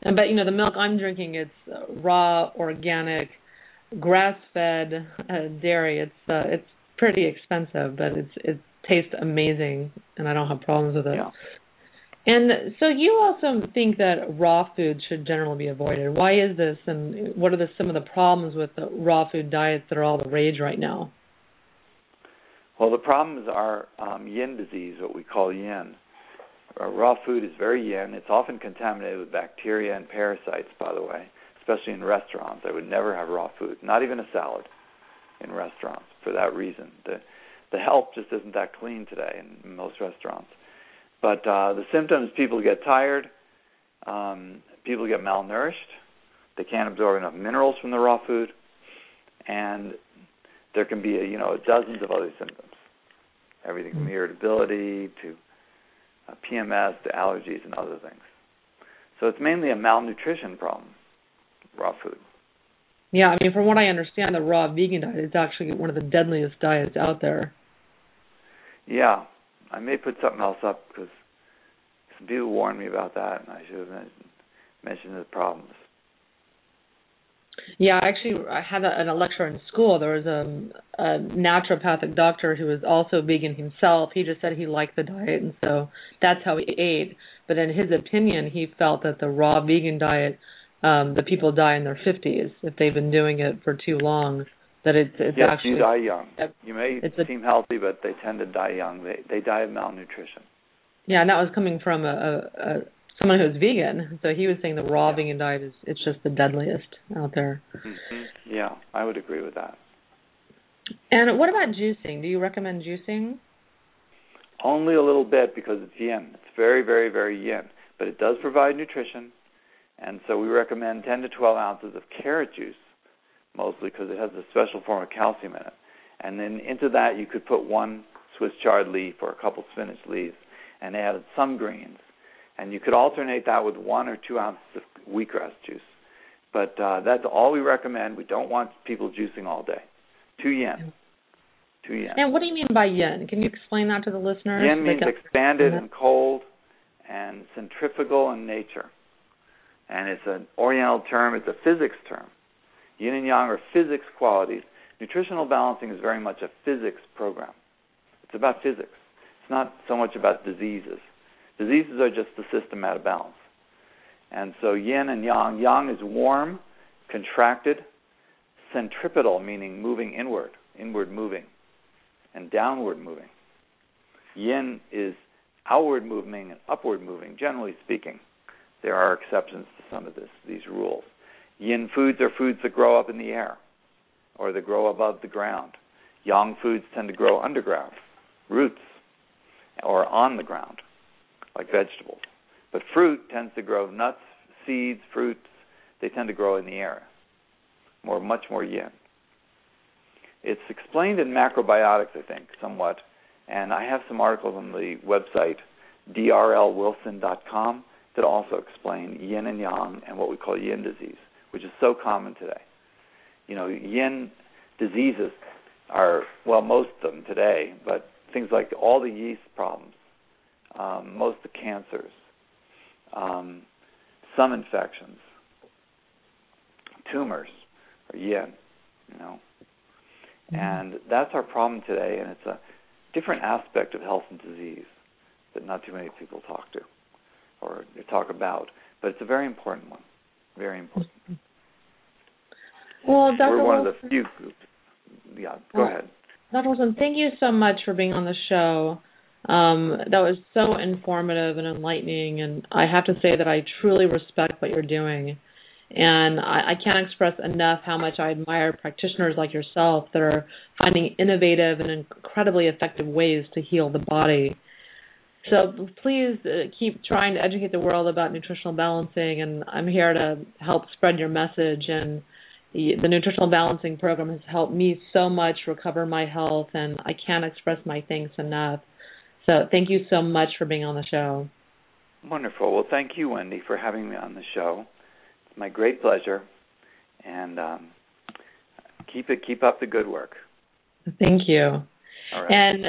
And but you know the milk I'm drinking it's uh, raw organic grass-fed uh, dairy. It's uh, it's pretty expensive, but it's it tastes amazing and I don't have problems with it. Yeah. And so you also think that raw food should generally be avoided. Why is this and what are the, some of the problems with the raw food diets that are all the rage right now? Well, the problems are um, yin disease, what we call yin. Uh, raw food is very yin. It's often contaminated with bacteria and parasites, by the way, especially in restaurants. I would never have raw food, not even a salad, in restaurants for that reason. The the help just isn't that clean today in most restaurants. But uh, the symptoms: people get tired, um, people get malnourished, they can't absorb enough minerals from the raw food, and there can be a, you know dozens of other symptoms, everything from mm-hmm. irritability to uh, PMS to allergies and other things. So it's mainly a malnutrition problem, raw food. Yeah, I mean, from what I understand, the raw vegan diet is actually one of the deadliest diets out there. Yeah, I may put something else up because some people warned me about that, and I should have mentioned, the problems. Yeah, actually, I had a, a lecture in school. There was a, a naturopathic doctor who was also vegan himself. He just said he liked the diet, and so that's how he ate. But in his opinion, he felt that the raw vegan diet, um, the people die in their 50s if they've been doing it for too long. That it's it's yes, actually you die young. You may seem healthy, but they tend to die young. They they die of malnutrition. Yeah, and that was coming from a, a, a someone who's vegan. So he was saying the raw yeah. vegan diet is it's just the deadliest out there. Mm-hmm. Yeah, I would agree with that. And what about juicing? Do you recommend juicing? Only a little bit because it's yin. It's very, very, very yin, but it does provide nutrition, and so we recommend 10 to 12 ounces of carrot juice, mostly because it has a special form of calcium in it. And then into that you could put one Swiss chard leaf or a couple spinach leaves, and add some greens and you could alternate that with one or two ounces of wheatgrass juice. But uh, that's all we recommend. We don't want people juicing all day. Two yin. Two yin. And what do you mean by yin? Can you explain that to the listeners? Yin means expanded and cold and centrifugal in nature. And it's an oriental term, it's a physics term. Yin and yang are physics qualities. Nutritional balancing is very much a physics program. It's about physics. It's not so much about diseases. Diseases are just the system out of balance. And so yin and yang, yang is warm, contracted, centripetal, meaning moving inward, inward moving, and downward moving. Yin is outward moving and upward moving, generally speaking. There are exceptions to some of this, these rules. Yin foods are foods that grow up in the air or that grow above the ground. Yang foods tend to grow underground, roots, or on the ground like vegetables. But fruit tends to grow nuts, seeds, fruits, they tend to grow in the air. More much more yin. It's explained in macrobiotics, I think, somewhat, and I have some articles on the website drlwilson.com that also explain yin and yang and what we call yin disease, which is so common today. You know, yin diseases are well, most of them today, but things like all the yeast problems, um, most of the cancers, um, some infections, tumors are yin, you know. Mm-hmm. And that's our problem today, and it's a different aspect of health and disease that not too many people talk to or talk about, but it's a very important one. Very important. Well, Dr. We're one Wilson, of the few groups. Yeah, go well, ahead. Dr. Wilson, thank you so much for being on the show. Um, that was so informative and enlightening, and I have to say that I truly respect what you're doing. And I, I can't express enough how much I admire practitioners like yourself that are finding innovative and incredibly effective ways to heal the body. So please uh, keep trying to educate the world about nutritional balancing, and I'm here to help spread your message. And the, the nutritional balancing program has helped me so much recover my health, and I can't express my thanks enough. So thank you so much for being on the show. Wonderful. Well, thank you, Wendy, for having me on the show. It's my great pleasure, and um, keep it keep up the good work. Thank you. All right and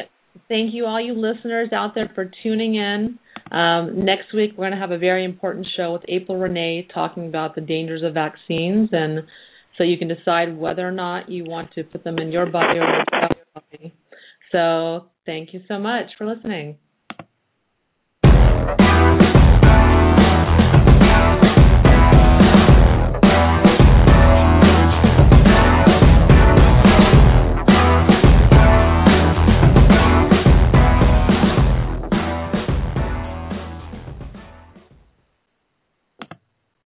thank you, all you listeners out there, for tuning in. Um, next week, we're going to have a very important show with April Renee talking about the dangers of vaccines, and so you can decide whether or not you want to put them in your body or your body. So, thank you so much for listening.